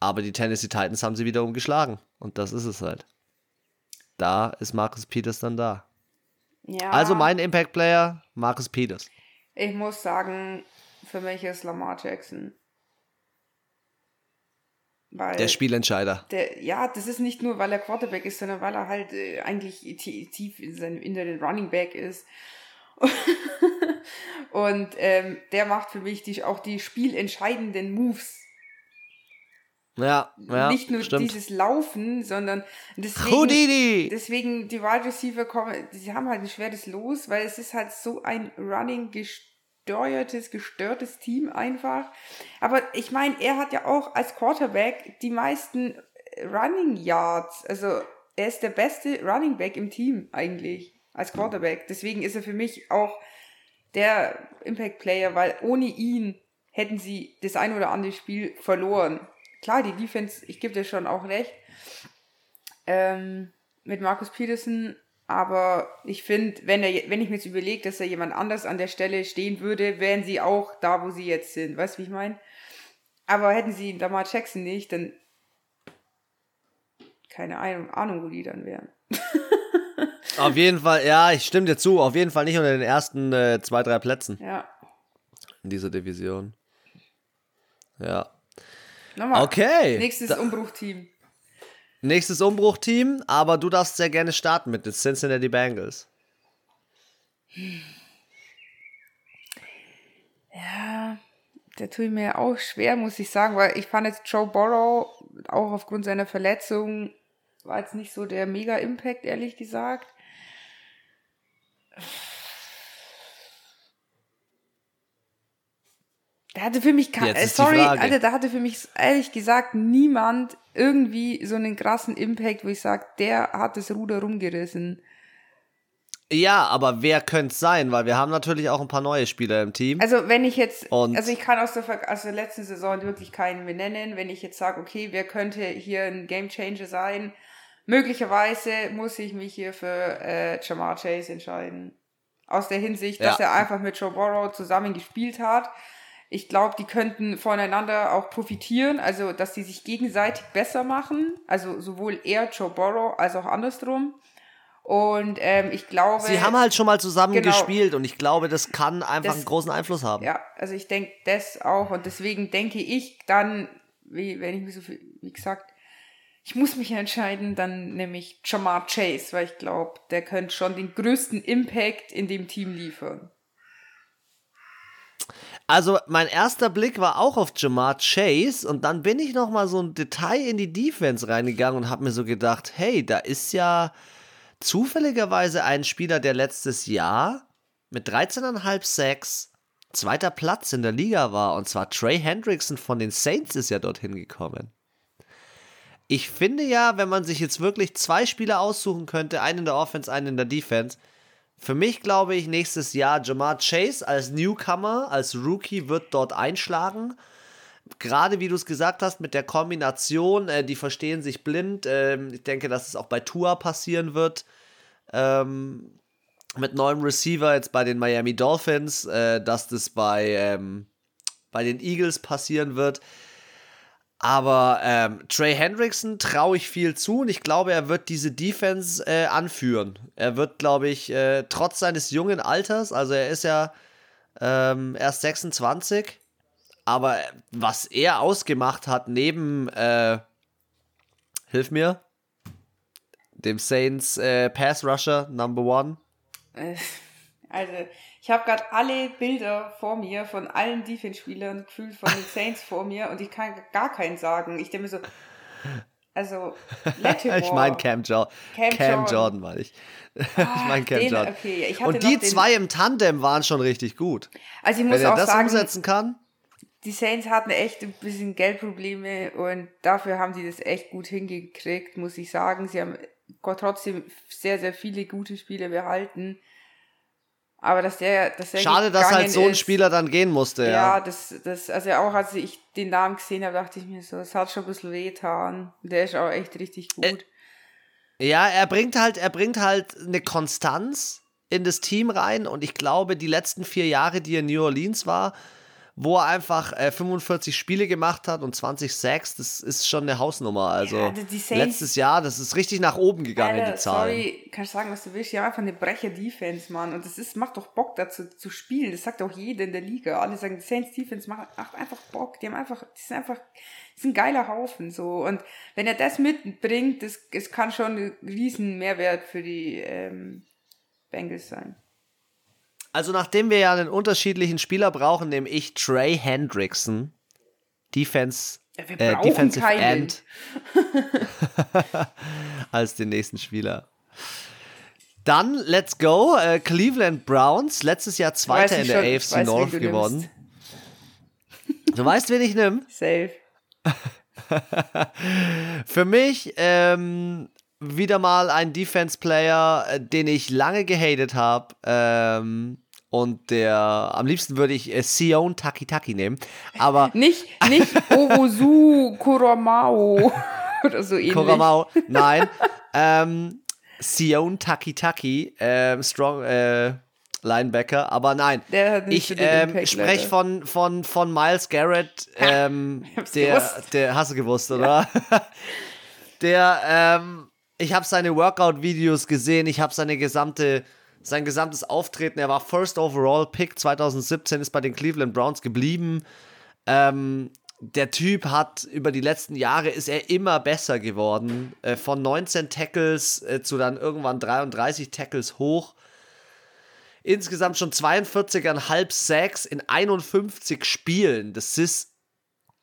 Aber die Tennessee Titans haben sie wiederum geschlagen. Und das ist es halt. Da ist Marcus Peters dann da. Ja. Also mein Impact Player, Marcus Peters. Ich muss sagen, für mich ist Lamar Jackson. Weil der Spielentscheider. Der, ja, das ist nicht nur, weil er Quarterback ist, sondern weil er halt äh, eigentlich tief in, seinem, in der Running Back ist. und ähm, der macht für mich die, auch die spielentscheidenden Moves. Ja, ja Nicht nur stimmt. dieses Laufen, sondern deswegen, deswegen die Wide Receiver kommen, sie haben halt ein schweres Los, weil es ist halt so ein Running gesteuertes, gestörtes Team einfach. Aber ich meine, er hat ja auch als Quarterback die meisten Running Yards. Also er ist der beste Running Back im Team eigentlich als Quarterback. Deswegen ist er für mich auch der Impact Player, weil ohne ihn hätten sie das ein oder andere Spiel verloren klar, die Defense, ich gebe dir schon auch recht, ähm, mit Markus Peterson, aber ich finde, wenn, wenn ich mir jetzt überlege, dass er jemand anders an der Stelle stehen würde, wären sie auch da, wo sie jetzt sind. Weißt du, wie ich meine? Aber hätten sie Lamar Jackson nicht, dann keine Ahnung, wo die dann wären. auf jeden Fall, ja, ich stimme dir zu, auf jeden Fall nicht unter den ersten äh, zwei, drei Plätzen. Ja. In dieser Division. Ja. Nochmal. Okay. Nächstes da Umbruchteam. Nächstes Umbruchteam, aber du darfst sehr gerne starten mit den Cincinnati Bengals. Ja, der tut mir auch schwer, muss ich sagen, weil ich fand jetzt Joe Burrow auch aufgrund seiner Verletzung war jetzt nicht so der Mega-Impact, ehrlich gesagt. Da hatte für mich, äh, sorry, Alter, da hatte für mich ehrlich gesagt niemand irgendwie so einen krassen Impact, wo ich sage, der hat das Ruder rumgerissen. Ja, aber wer könnte es sein? Weil wir haben natürlich auch ein paar neue Spieler im Team. Also wenn ich jetzt, Und also ich kann aus der, aus der letzten Saison wirklich keinen mehr nennen. Wenn ich jetzt sage, okay, wer könnte hier ein Gamechanger sein? Möglicherweise muss ich mich hier für äh, Jamar Chase entscheiden. Aus der Hinsicht, dass ja. er einfach mit Joe Burrow zusammen gespielt hat ich glaube, die könnten voneinander auch profitieren, also dass die sich gegenseitig besser machen, also sowohl er, Joe Burrow, als auch andersrum. Und ähm, ich glaube. Sie haben halt schon mal zusammen genau, gespielt und ich glaube, das kann einfach das, einen großen Einfluss haben. Ja, also ich denke das auch und deswegen denke ich dann, wie wenn ich mir so viel, wie gesagt, ich muss mich entscheiden, dann nehme ich Jamar Chase, weil ich glaube, der könnte schon den größten Impact in dem Team liefern. Also mein erster Blick war auch auf Jamar Chase und dann bin ich noch mal so ein Detail in die Defense reingegangen und habe mir so gedacht, hey, da ist ja zufälligerweise ein Spieler, der letztes Jahr mit 13,5 Sacks zweiter Platz in der Liga war und zwar Trey Hendrickson von den Saints ist ja dorthin gekommen. Ich finde ja, wenn man sich jetzt wirklich zwei Spieler aussuchen könnte, einen in der Offense, einen in der Defense, für mich glaube ich, nächstes Jahr Jamar Chase als Newcomer, als Rookie wird dort einschlagen. Gerade wie du es gesagt hast, mit der Kombination, äh, die verstehen sich blind. Ähm, ich denke, dass es auch bei Tua passieren wird. Ähm, mit neuem Receiver jetzt bei den Miami Dolphins, äh, dass das bei, ähm, bei den Eagles passieren wird. Aber ähm, Trey Hendrickson traue ich viel zu und ich glaube, er wird diese Defense äh, anführen. Er wird, glaube ich, äh, trotz seines jungen Alters, also er ist ja ähm, erst 26, aber was er ausgemacht hat neben, äh, hilf mir, dem Saints äh, Pass Rusher Number One. Äh, also, ich habe gerade alle Bilder vor mir von allen Defense-Spielern gefühlt von den Saints vor mir und ich kann gar keinen sagen. Ich denke mir so, also, Lattimore. ich meine Cam, jo Cam, Cam Jordan. Jordan meine ich. Ah, ich meine Cam den, Jordan. Okay. und die zwei im Tandem waren schon richtig gut. Also ich muss Wenn er auch das sagen, umsetzen kann. Die Saints hatten echt ein bisschen Geldprobleme und dafür haben sie das echt gut hingekriegt, muss ich sagen. Sie haben trotzdem sehr, sehr viele gute Spiele behalten. Aber dass der, dass der Schade, dass halt so ein Spieler dann gehen musste, ja. Ja, das, das, also auch als ich den Namen gesehen habe, dachte ich mir so, es hat schon ein bisschen wehtan. Der ist auch echt richtig gut. Äh, ja, er bringt halt, er bringt halt eine Konstanz in das Team rein und ich glaube, die letzten vier Jahre, die er in New Orleans war, wo er einfach äh, 45 Spiele gemacht hat und 20 Sacks, das ist schon eine Hausnummer. Also ja, letztes Jahr, das ist richtig nach oben gegangen, Alter, die Zahlen. Sorry, kannst sagen, was du willst. Ja, einfach eine Brecher-Defense, Mann. Und das ist, macht doch Bock dazu zu spielen. Das sagt auch jeder in der Liga. Alle sagen, die Saints Defense macht, macht einfach Bock. Die haben einfach, die sind einfach, die sind ein geiler Haufen, so. Und wenn er das mitbringt, das, es kann schon ein riesen Mehrwert für die ähm, Bengals sein. Also nachdem wir ja einen unterschiedlichen Spieler brauchen, nehme ich Trey Hendrickson, Defense, äh, Defensive keinen. End, als den nächsten Spieler. Dann, let's go, äh, Cleveland Browns, letztes Jahr Zweiter in der schon, AFC weiß, North gewonnen. Du weißt, wen ich nehme? Safe. Für mich ähm, wieder mal ein Defense-Player, äh, den ich lange gehatet habe. Ähm, und der, am liebsten würde ich äh, Sion Takitaki nehmen. Aber. nicht, nicht Orozu Kuramao oder so ähnlich. Kuramao, nein. ähm, Sion Takitaki, ähm, Strong, äh, Linebacker, aber nein. ich ähm, spreche von, von, von Miles Garrett, ähm, der, der, hast du gewusst, oder? Ja. der, ähm, ich habe seine Workout-Videos gesehen, ich habe seine gesamte, sein gesamtes Auftreten. Er war First Overall Pick 2017, ist bei den Cleveland Browns geblieben. Ähm, der Typ hat über die letzten Jahre ist er immer besser geworden. Äh, von 19 Tackles äh, zu dann irgendwann 33 Tackles hoch. Insgesamt schon 42,5 Sacks in 51 Spielen. Das ist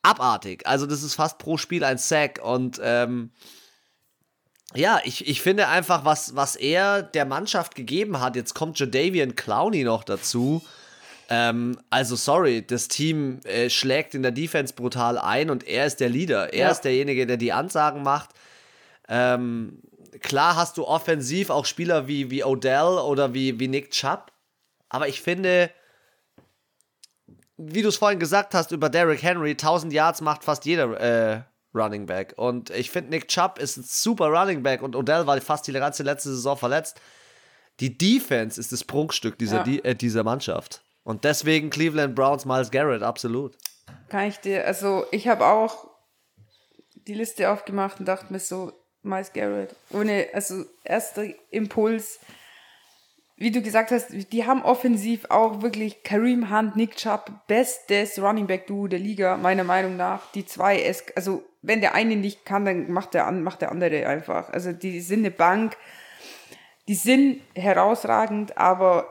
abartig. Also, das ist fast pro Spiel ein Sack. Und ähm, ja, ich, ich finde einfach, was, was er der Mannschaft gegeben hat, jetzt kommt Jadavian Clowney noch dazu. Ähm, also, sorry, das Team äh, schlägt in der Defense brutal ein und er ist der Leader. Er ja. ist derjenige, der die Ansagen macht. Ähm, klar hast du offensiv auch Spieler wie, wie Odell oder wie, wie Nick Chubb, aber ich finde, wie du es vorhin gesagt hast über Derrick Henry, 1000 Yards macht fast jeder äh, Running Back. Und ich finde, Nick Chubb ist ein super Running Back und Odell war fast die ganze letzte Saison verletzt. Die Defense ist das Prunkstück dieser, ja. die, äh, dieser Mannschaft. Und deswegen Cleveland Browns, Miles Garrett, absolut. Kann ich dir, also ich habe auch die Liste aufgemacht und dachte mir so, Miles Garrett. Ohne, also erster Impuls, wie du gesagt hast, die haben offensiv auch wirklich Kareem Hunt, Nick Chubb, bestes Running Back Duo der Liga, meiner Meinung nach. Die zwei, also wenn der eine nicht kann, dann macht der, macht der andere einfach. Also die sind eine Bank, die sind herausragend, aber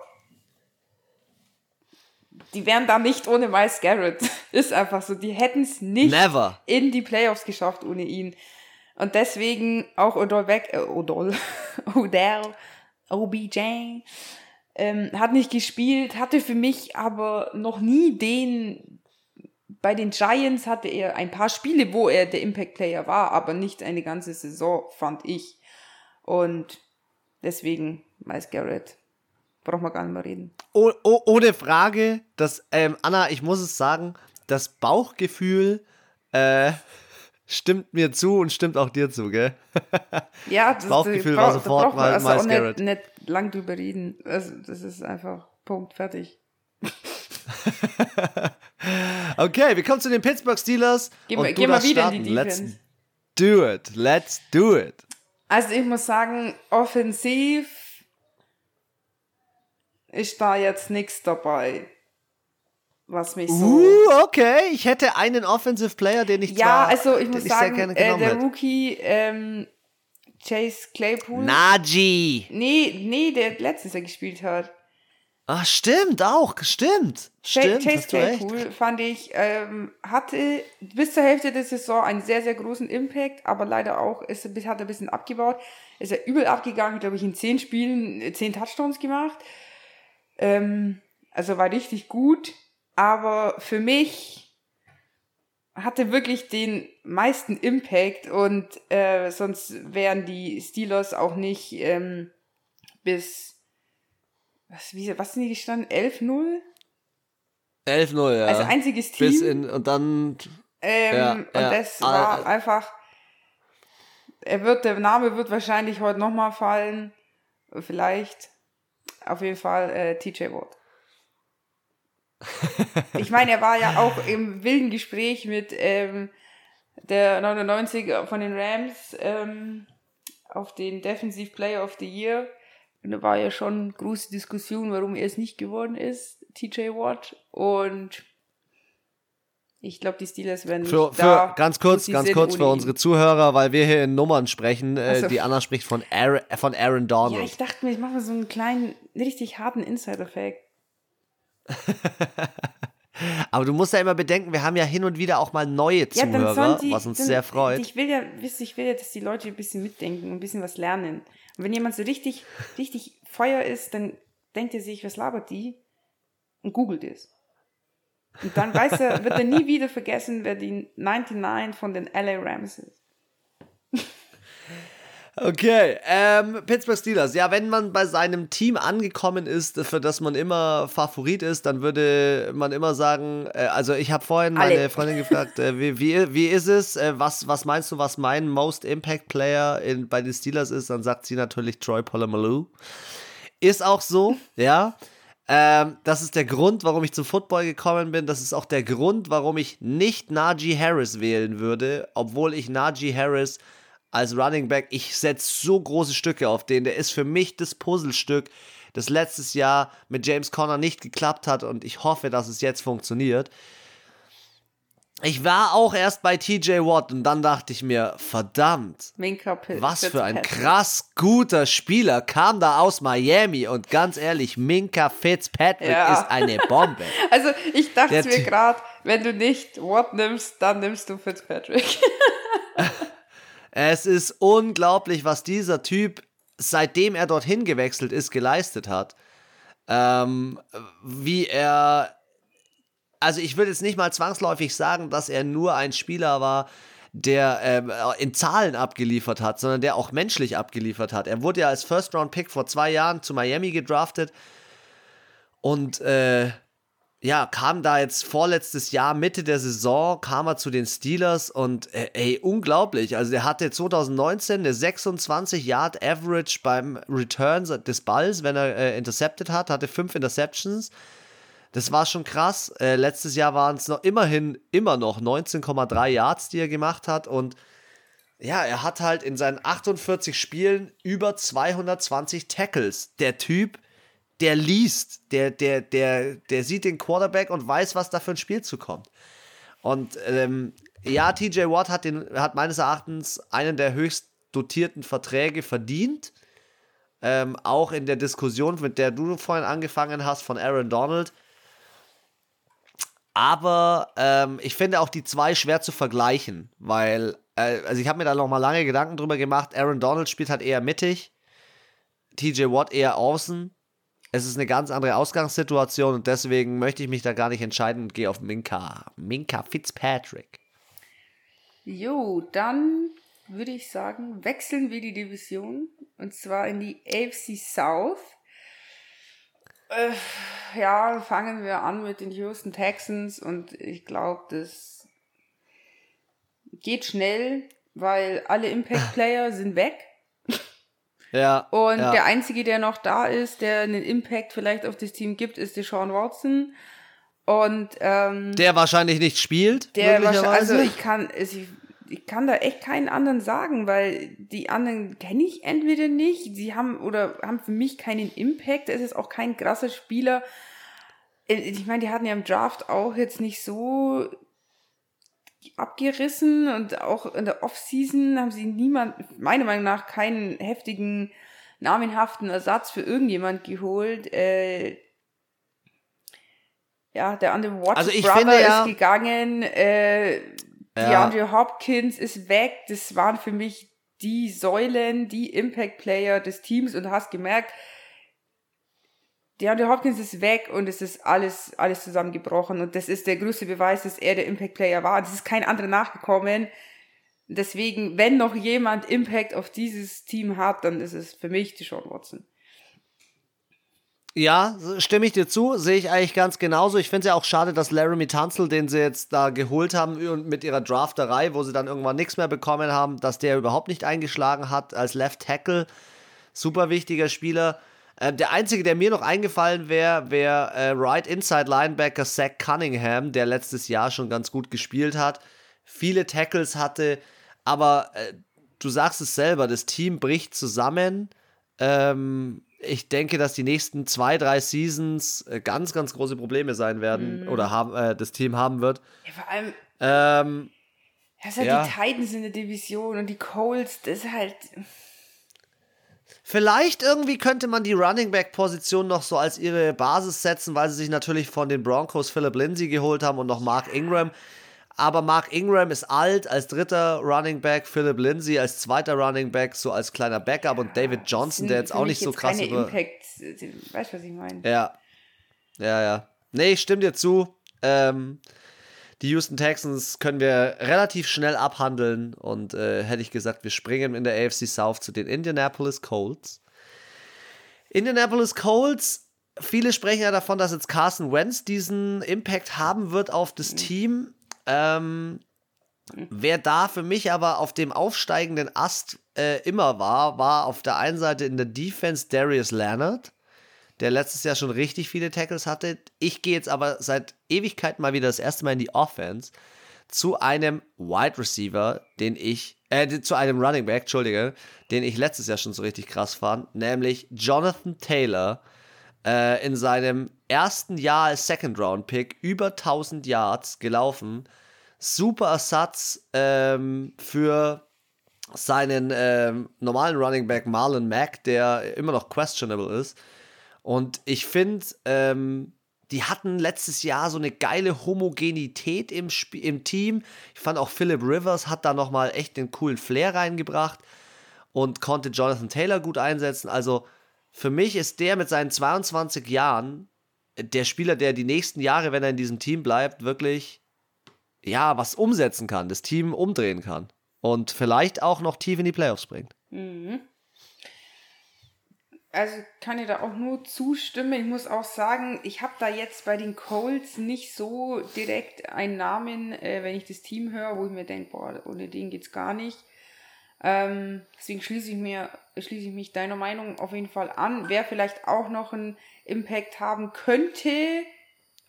die wären da nicht ohne Miles Garrett. Ist einfach so. Die hätten es nicht Never. in die Playoffs geschafft ohne ihn. Und deswegen auch Odell Beck, äh, Odell, Odell, OBJ, ähm, hat nicht gespielt, hatte für mich aber noch nie den, bei den Giants hatte er ein paar Spiele, wo er der Impact Player war, aber nicht eine ganze Saison, fand ich. Und deswegen Miles Garrett braucht man gar nicht mehr reden. Oh, oh, ohne Frage, dass, ähm, Anna, ich muss es sagen, das Bauchgefühl äh, stimmt mir zu und stimmt auch dir zu, gell? Ja, das Bauchgefühl war sofort mal also Miles Garrett. nicht, nicht lang drüber reden. Also, das ist einfach Punkt, fertig. Okay, wir kommen zu den Pittsburgh Steelers. Gehen wir- gehen wir wieder in die starten. Let's Defense. do it. Let's do it. Also ich muss sagen, offensiv ist da jetzt nichts dabei, was mich so... Uh, okay. Ich hätte einen Offensive Player, den ich ja, zwar, also ich muss sehr sagen, gerne äh, der. Rookie ähm, Chase Claypool... Najee. Nee, nee, der letztes Jahr gespielt hat. Ah, stimmt, auch. Stimmt. Stimmt, recht. Claypool fand ich, ähm, hatte bis zur Hälfte der Saison einen sehr, sehr großen Impact, aber leider auch, ist, hat er ein bisschen abgebaut. Ist er übel abgegangen, glaube ich, in zehn Spielen äh, zehn Touchdowns gemacht. Ähm, also war richtig gut, aber für mich hatte wirklich den meisten Impact und äh, sonst wären die Steelers auch nicht ähm, bis was, wie, was sind die gestanden? 11-0? 11-0, ja. Als einziges Team. Bis in, und dann ähm, ja, und ja. das Ah, war ah. einfach. Er wird, der Name wird wahrscheinlich heute nochmal fallen. Vielleicht. Auf jeden Fall äh, TJ Watt. ich meine, er war ja auch im wilden Gespräch mit ähm, der 99 von den Rams ähm, auf den Defensive Player of the Year. Und da war ja schon große Diskussion, warum er es nicht geworden ist, TJ Watt. Und ich glaube, die Steelers werden nicht Für, da, für ganz kurz, ganz kurz für unsere Zuhörer, weil wir hier in Nummern sprechen. Äh, so. Die Anna spricht von Aaron, äh, von Aaron Ja, Donald. ich dachte mir, ich mache mal so einen kleinen, richtig harten Insider-Fact. Aber du musst ja immer bedenken, wir haben ja hin und wieder auch mal neue Ja, Zuhörer, sollen die, was uns dann, sehr freut. Ich will ja, ich will ja, dass die Leute ein bisschen mitdenken, ein bisschen was lernen. Und wenn jemand so richtig, richtig Feuer ist, dann denkt er sich, was labert die? Und googelt es. Und dann weiß er, wird er nie wieder vergessen, wer die 99 von den LA Rams ist. Okay, ähm, Pittsburgh Steelers. Ja, wenn man bei seinem Team angekommen ist, für das man immer Favorit ist, dann würde man immer sagen, äh, also ich habe vorhin Alle. meine Freundin gefragt, äh, wie, wie, wie ist es, äh, was, was meinst du, was mein Most Impact Player in, bei den Steelers ist? Dann sagt sie natürlich Troy Polamalu. Ist auch so, ja. Ähm, das ist der Grund, warum ich zum Football gekommen bin. Das ist auch der Grund, warum ich nicht Najee Harris wählen würde, obwohl ich Najee Harris als Running Back, ich setze so große Stücke auf den. Der ist für mich das Puzzlestück, das letztes Jahr mit James Conner nicht geklappt hat und ich hoffe, dass es jetzt funktioniert. Ich war auch erst bei TJ Watt und dann dachte ich mir, verdammt, was für ein krass guter Spieler kam da aus Miami und ganz ehrlich, Minka Fitzpatrick Ja. ist eine Bombe. Also ich dachte Der mir gerade, wenn du nicht Watt nimmst, dann nimmst du Fitzpatrick. Es ist unglaublich, was dieser Typ, seitdem er dorthin gewechselt ist, geleistet hat. Ähm, wie er. Also, ich würde jetzt nicht mal zwangsläufig sagen, dass er nur ein Spieler war, der ähm, in Zahlen abgeliefert hat, sondern der auch menschlich abgeliefert hat. Er wurde ja als First-Round-Pick vor zwei Jahren zu Miami gedraftet und äh, ja, kam da jetzt vorletztes Jahr, Mitte der Saison, kam er zu den Steelers und äh, ey, unglaublich. Also der hatte 2019 eine 26 Yard Average beim Return des Balls, wenn er äh, intercepted hat, hatte fünf Interceptions. Das war schon krass. Äh, letztes Jahr waren es noch immerhin immer noch 19,3 Yards, die er gemacht hat und ja, er hat halt in seinen 48 Spielen über 220 Tackles. Der Typ, der liest, der, der, der, der sieht den Quarterback und weiß, was da für ein Spiel zukommt. Und ähm, ja, TJ Watt hat, den, hat meines Erachtens einen der höchst dotierten Verträge verdient. Ähm, auch in der Diskussion, mit der du vorhin angefangen hast, von Aaron Donald. Aber ähm, ich finde auch die zwei schwer zu vergleichen, weil, äh, also ich habe mir da noch mal lange Gedanken drüber gemacht. Aaron Donald spielt halt eher mittig, TJ Watt eher außen. Es ist eine ganz andere Ausgangssituation und deswegen möchte ich mich da gar nicht entscheiden und gehe auf Minka. Minka Fitzpatrick. Jo, dann würde ich sagen, wechseln wir die Division und zwar in die AFC South. Äh, ja, fangen wir an mit den Houston Texans und ich glaube, das geht schnell, weil alle Impact Player sind weg. Ja. Und ja. der einzige, der noch da ist, der einen Impact vielleicht auf das Team gibt, ist Deshaun Watson. Und ähm, der wahrscheinlich nicht spielt. Der also ich kann, ich, ich kann da echt keinen anderen sagen, weil die anderen kenne ich entweder nicht, sie haben oder haben für mich keinen Impact. Es ist auch kein krasser Spieler. Äh, ich meine, die hatten ja im Draft auch jetzt nicht so abgerissen und auch in der Offseason haben sie niemand, meiner Meinung nach, keinen heftigen, namenhaften Ersatz für irgendjemand geholt. Äh, ja, der andere Watch also Brother finde, ja, ist gegangen, äh, ja. DeAndre Hopkins ist weg. Das waren für mich die Säulen, die Impact Player des Teams und hast gemerkt, DeAndre Hopkins ist weg und es ist alles, alles zusammengebrochen und das ist der größte Beweis, dass er der Impact Player war. Es ist kein anderer nachgekommen. Deswegen, wenn noch jemand Impact auf dieses Team hat, dann ist es für mich die Sean Watson. Ja, stimme ich dir zu, sehe ich eigentlich ganz genauso. Ich finde es ja auch schade, dass Laramie Tunzel, den sie jetzt da geholt haben mit ihrer Drafterei, wo sie dann irgendwann nichts mehr bekommen haben, dass der überhaupt nicht eingeschlagen hat als Left Tackle. Super wichtiger Spieler. Äh, der einzige, der mir noch eingefallen wäre, wäre äh, Right Inside Linebacker Zach Cunningham, der letztes Jahr schon ganz gut gespielt hat, viele Tackles hatte, aber äh, du sagst es selber, das Team bricht zusammen. Ähm, ich denke, dass die nächsten zwei, drei Seasons äh, ganz, ganz große Probleme sein werden mhm. oder haben, äh, das Team haben wird. Ja, vor allem. Ähm, ja, halt ja. die Titans in der Division und die Colts, das ist halt. Vielleicht irgendwie könnte man die Running Back Position noch so als ihre Basis setzen, weil sie sich natürlich von den Broncos Philip Lindsay geholt haben und noch Mark Ingram. Aber Mark Ingram ist alt als dritter Running Back, Philip Lindsay als zweiter Running Back, so als kleiner Backup und David Johnson, der jetzt auch nicht so krass über. Impact, weißt du, was ich meine? Ja. Ja, ja. Nee, ich stimme dir zu. Ähm, die Houston Texans können wir relativ schnell abhandeln und äh, hätte ich gesagt, wir springen in der AFC South zu den Indianapolis Colts. Indianapolis Colts, viele sprechen ja davon, dass jetzt Carson Wentz diesen Impact haben wird auf das mhm. Team. Ähm, wer da für mich aber auf dem aufsteigenden Ast äh, immer war, war auf der einen Seite in der Defense Darius Leonard, der letztes Jahr schon richtig viele Tackles hatte. Ich gehe jetzt aber seit Ewigkeit mal wieder das erste Mal in die Offense zu einem Wide Receiver, den ich, äh, zu einem Running Back, Entschuldige, den ich letztes Jahr schon so richtig krass fand, nämlich Jonathan Taylor äh, in seinem ersten Jahr als Second Round Pick über 1000 Yards gelaufen. Super Ersatz ähm, für seinen ähm, normalen Running Back Marlon Mack, der immer noch questionable ist. Und ich finde, ähm, die hatten letztes Jahr so eine geile Homogenität im, Sp im Team. Ich fand auch Philip Rivers hat da nochmal echt den coolen Flair reingebracht und konnte Jonathan Taylor gut einsetzen. Also für mich ist der mit seinen 22 Jahren der Spieler, der die nächsten Jahre, wenn er in diesem Team bleibt, wirklich ja, was umsetzen kann, das Team umdrehen kann und vielleicht auch noch tief in die Playoffs bringt. Mhm. Also kann ich da auch nur zustimmen. Ich muss auch sagen, ich habe da jetzt bei den Colts nicht so direkt einen Namen, äh, wenn ich das Team höre, wo ich mir denke, boah, ohne den geht's gar nicht. Ähm, deswegen schließe ich, mir, schließe ich mich deiner Meinung auf jeden Fall an. Wer vielleicht auch noch einen Impact haben könnte,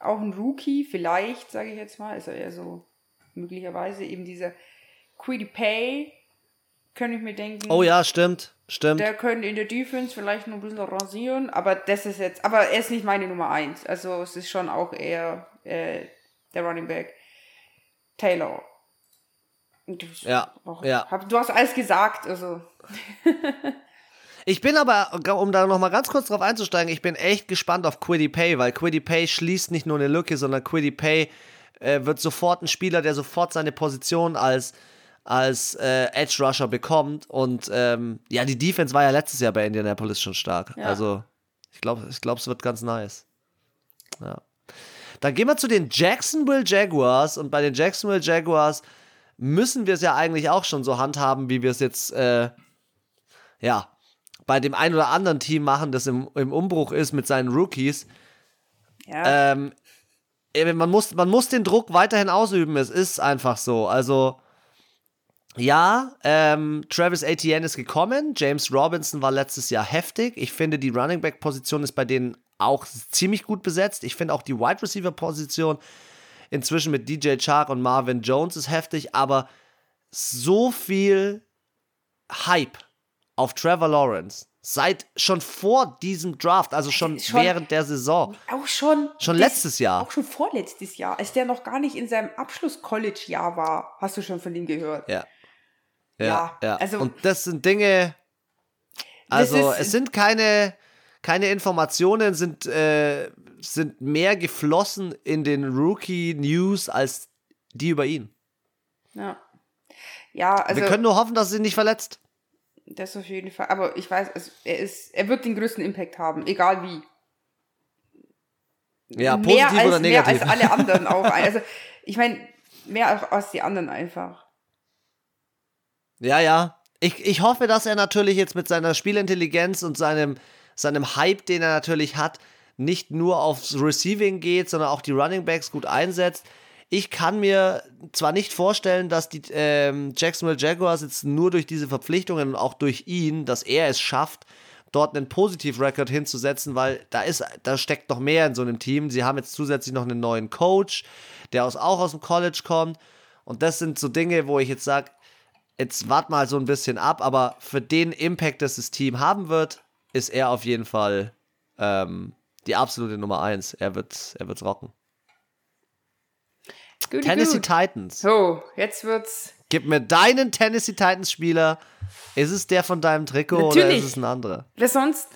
auch ein Rookie, vielleicht, sage ich jetzt mal, ist er eher so möglicherweise eben dieser Quiddy Pay, könnte ich mir denken. Oh ja, stimmt, stimmt. Der könnte in der Defense vielleicht noch ein bisschen rasieren, aber das ist jetzt, aber er ist nicht meine Nummer 1. Also es ist schon auch eher äh, der Running Back Taylor. Ja, ja. Hab, du hast alles gesagt, also. Ich bin aber, um da nochmal ganz kurz drauf einzusteigen, ich bin echt gespannt auf Quiddy Pay, weil Quiddy Pay schließt nicht nur eine Lücke, sondern Quiddy Pay äh, wird sofort ein Spieler, der sofort seine Position als, als äh, Edge Rusher bekommt. Und ähm, ja, die Defense war ja letztes Jahr bei Indianapolis schon stark. Ja. Also ich glaube, ich glaub, es wird ganz nice. Ja. Dann gehen wir zu den Jacksonville Jaguars und bei den Jacksonville Jaguars müssen wir es ja eigentlich auch schon so handhaben, wie wir es jetzt äh, ja bei dem einen oder anderen Team machen, das im, im Umbruch ist mit seinen Rookies. Ja. Ähm, man, muss, man muss den Druck weiterhin ausüben. Es ist einfach so. Also, ja, ähm, Travis Etienne ist gekommen. James Robinson war letztes Jahr heftig. Ich finde, die Running Back-Position ist bei denen auch ziemlich gut besetzt. Ich finde auch die Wide Receiver-Position inzwischen mit DJ Chark und Marvin Jones ist heftig. Aber so viel Hype auf Trevor Lawrence seit schon vor diesem Draft, also schon, schon während der Saison. Auch schon. Schon letztes Jahr. Auch schon vorletztes Jahr, als der noch gar nicht in seinem Abschluss-College-Jahr war, hast du schon von ihm gehört. Ja. Ja, ja. Also, Und das sind Dinge, also ist, es sind keine, keine Informationen, sind, äh, sind mehr geflossen in den Rookie-News als die über ihn. Ja. Ja, also. Wir können nur hoffen, dass er sich nicht verletzt. Das auf jeden Fall. Aber ich weiß, also er, ist, er wird den größten Impact haben, egal wie. Ja, positiv mehr als, oder negativ. Mehr als alle anderen auch. Also, ich meine, mehr als die anderen einfach. Ja, ja. Ich, ich hoffe, dass er natürlich jetzt mit seiner Spielintelligenz und seinem, seinem Hype, den er natürlich hat, nicht nur aufs Receiving geht, sondern auch die Running Backs gut einsetzt. Ich kann mir zwar nicht vorstellen, dass die ähm, Jacksonville Jaguars jetzt nur durch diese Verpflichtungen und auch durch ihn, dass er es schafft, dort einen Positiv-Record hinzusetzen, weil da ist, da steckt noch mehr in so einem Team. Sie haben jetzt zusätzlich noch einen neuen Coach, der aus, auch aus dem College kommt. Und das sind so Dinge, wo ich jetzt sage, jetzt wart mal so ein bisschen ab, aber für den Impact, das das Team haben wird, ist er auf jeden Fall ähm, die absolute Nummer eins. Er wird, er wird's rocken. Gut, Tennessee gut. Titans. So, jetzt wird's. Gib mir deinen Tennessee Titans Spieler. Ist es der von deinem Trikot Natürlich. oder ist es ein anderer? Wer sonst?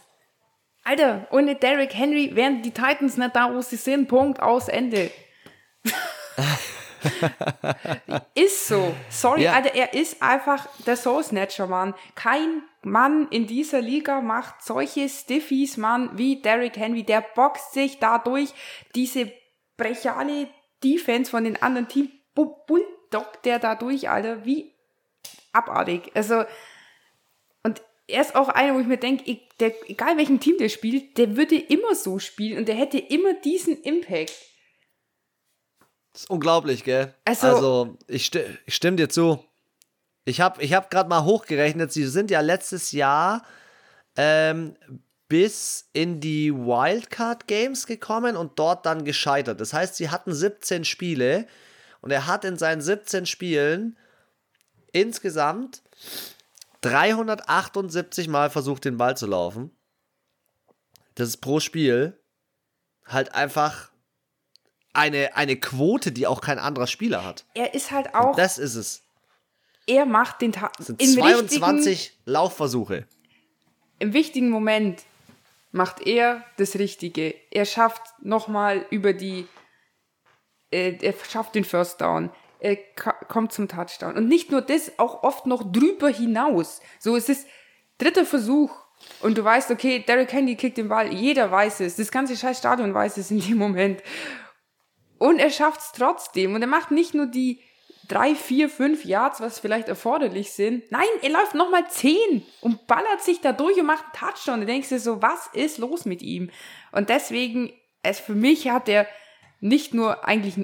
Alter, ohne Derrick Henry wären die Titans nicht da, wo sie sind. Punkt, aus, Ende. ist so. Sorry, ja. Alter, er ist einfach der Soul Snatcher, Mann. Kein Mann in dieser Liga macht solche Stiffies, Mann, wie Derrick Henry. Der boxt sich dadurch diese brechale Defense von den anderen Team Bulldog der da durch, Alter, wie abartig. Also, und er ist auch einer, wo ich mir denke, egal welchem Team der spielt, der würde immer so spielen und der hätte immer diesen Impact. Das ist unglaublich, gell? Also, also ich, sti ich stimme dir zu. Ich habe ich hab gerade mal hochgerechnet, sie sind ja letztes Jahr ähm, bis in die Wildcard Games gekommen und dort dann gescheitert. Das heißt, sie hatten 17 Spiele und er hat in seinen 17 Spielen insgesamt 378 Mal versucht, den Ball zu laufen. Das ist pro Spiel halt einfach eine, eine Quote, die auch kein anderer Spieler hat. Er ist halt auch. Und das ist es. Er macht den Tag. Das sind 22 Laufversuche. Im wichtigen Moment macht er das Richtige. Er schafft nochmal über die, äh, er schafft den First Down. Er kommt zum Touchdown. Und nicht nur das, auch oft noch drüber hinaus. So, es ist dritter Versuch. Und du weißt, okay, Derrick Henry kickt den Ball. Jeder weiß es. Das ganze scheiß Stadion weiß es in dem Moment. Und er schafft es trotzdem. Und er macht nicht nur die drei, vier, fünf Yards, was vielleicht erforderlich sind. Nein, er läuft nochmal zehn und ballert sich da durch und macht einen Touchdown. Da denkst du so, was ist los mit ihm? Und deswegen, es für mich hat er nicht nur eigentlich,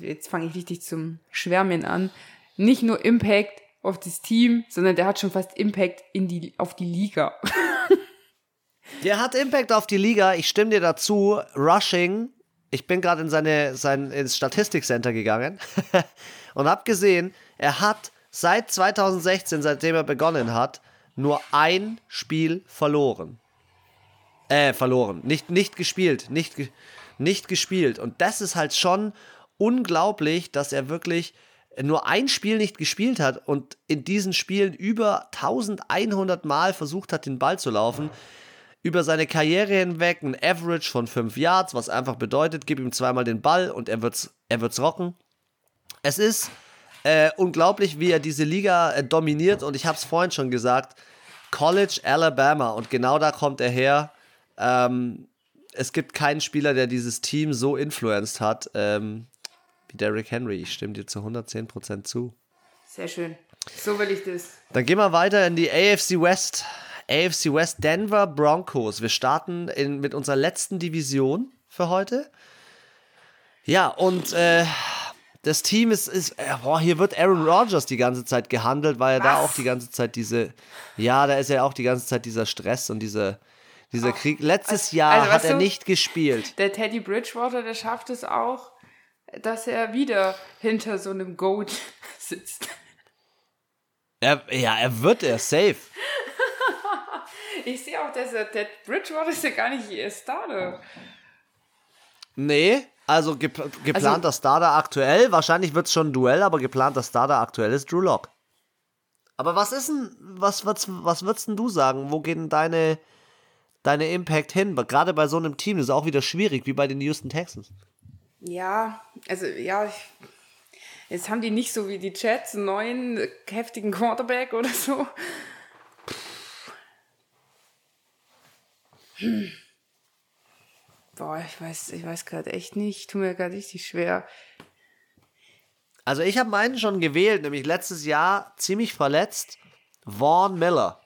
jetzt fange ich richtig zum Schwärmen an, nicht nur Impact auf das Team, sondern der hat schon fast Impact in die, auf die Liga. der hat Impact auf die Liga, ich stimme dir dazu. Rushing, ich bin gerade in seine, sein, ins Statistikcenter gegangen. und habe gesehen, er hat seit 2016, seitdem er begonnen hat, nur ein Spiel verloren. Äh, verloren. Nicht, nicht gespielt. Nicht, nicht gespielt. Und das ist halt schon unglaublich, dass er wirklich nur ein Spiel nicht gespielt hat und in diesen Spielen über 1100 Mal versucht hat, den Ball zu laufen, über seine Karriere hinweg ein Average von 5 Yards, was einfach bedeutet, gib ihm zweimal den Ball und er wird's, er wird's rocken. Es ist äh, unglaublich, wie er diese Liga äh, dominiert und ich habe es vorhin schon gesagt, College Alabama und genau da kommt er her. Ähm, es gibt keinen Spieler, der dieses Team so influenced hat ähm, wie Derrick Henry. Ich stimme dir zu 110% zu. Sehr schön. So will ich das. Dann gehen wir weiter in die AFC West. AFC West Denver Broncos. Wir starten in, mit unserer letzten Division für heute. Ja, und äh, das Team ist, ist äh, boah, hier wird Aaron Rodgers die ganze Zeit gehandelt, weil er da auch die ganze Zeit diese, ja, da ist ja auch die ganze Zeit dieser Stress und diese, dieser oh, Krieg. Letztes also, Jahr also, hat er du, nicht gespielt. Der Teddy Bridgewater, der schafft es auch, dass er wieder hinter so einem Goat sitzt. Er, ja, er wird er safe. Ich sehe auch, dass er, der Bridgewater ist ja gar nicht ihr Starter. Nee, also ge geplanter also, Starter aktuell, wahrscheinlich wird es schon ein Duell, aber geplanter Starter aktuell ist Drew Lock. Aber was ist denn, was, was, was würdest denn du sagen? Wo geht denn deine, deine Impact hin? Gerade bei so einem Team ist auch wieder schwierig, wie bei den Houston Texans. Ja, also ja, ich, jetzt haben die nicht so wie die Jets einen neuen heftigen Quarterback oder so. Boah, ich weiß, ich weiß gerade echt nicht. Tut mir gerade richtig schwer. Also ich habe meinen schon gewählt, nämlich letztes Jahr ziemlich verletzt. Vaughn Miller.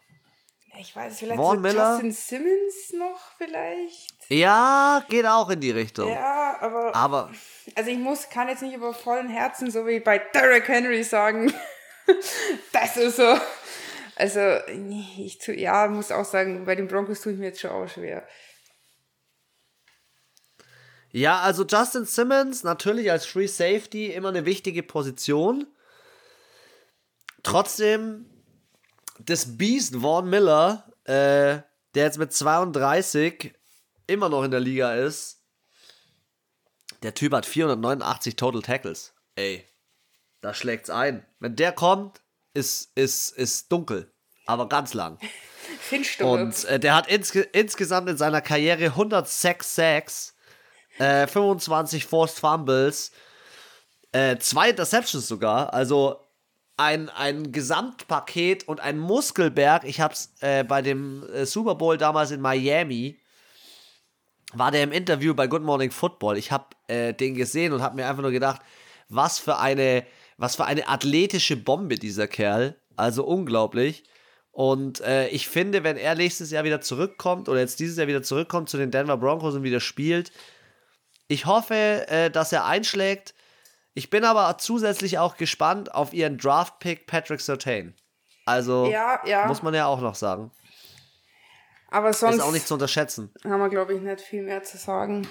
Ich weiß, vielleicht Vaughn so Miller. Justin Simmons noch vielleicht. Ja, geht auch in die Richtung. Ja, aber, aber also ich muss, kann jetzt nicht über vollen Herzen so wie bei Derek Henry sagen, das ist so. Also ich tu, ja, muss auch sagen, bei den Broncos tue ich mir jetzt schon auch schwer. Ja, also Justin Simmons natürlich als Free Safety immer eine wichtige Position. Trotzdem, das Beast Vaughn Miller, äh, der jetzt mit 32 immer noch in der Liga ist, der Typ hat 489 Total Tackles. Ey, da schlägt's ein. Wenn der kommt, ist, ist, ist dunkel, aber ganz lang. Und äh, der hat insge insgesamt in seiner Karriere 106 Sacks äh, 25 Forced Fumbles, äh, zwei Interceptions sogar. Also ein, ein Gesamtpaket und ein Muskelberg. Ich habe es äh, bei dem äh, Super Bowl damals in Miami, war der im Interview bei Good Morning Football. Ich habe äh, den gesehen und habe mir einfach nur gedacht, was für eine, was für eine athletische Bombe dieser Kerl. Also unglaublich. Und äh, ich finde, wenn er nächstes Jahr wieder zurückkommt oder jetzt dieses Jahr wieder zurückkommt zu den Denver Broncos und wieder spielt, ich hoffe, äh, dass er einschlägt. Ich bin aber zusätzlich auch gespannt auf ihren Draft-Pick Patrick Sertain. Also ja, ja. muss man ja auch noch sagen. Aber sonst ist auch nicht zu unterschätzen. Haben wir, glaube ich, nicht viel mehr zu sagen.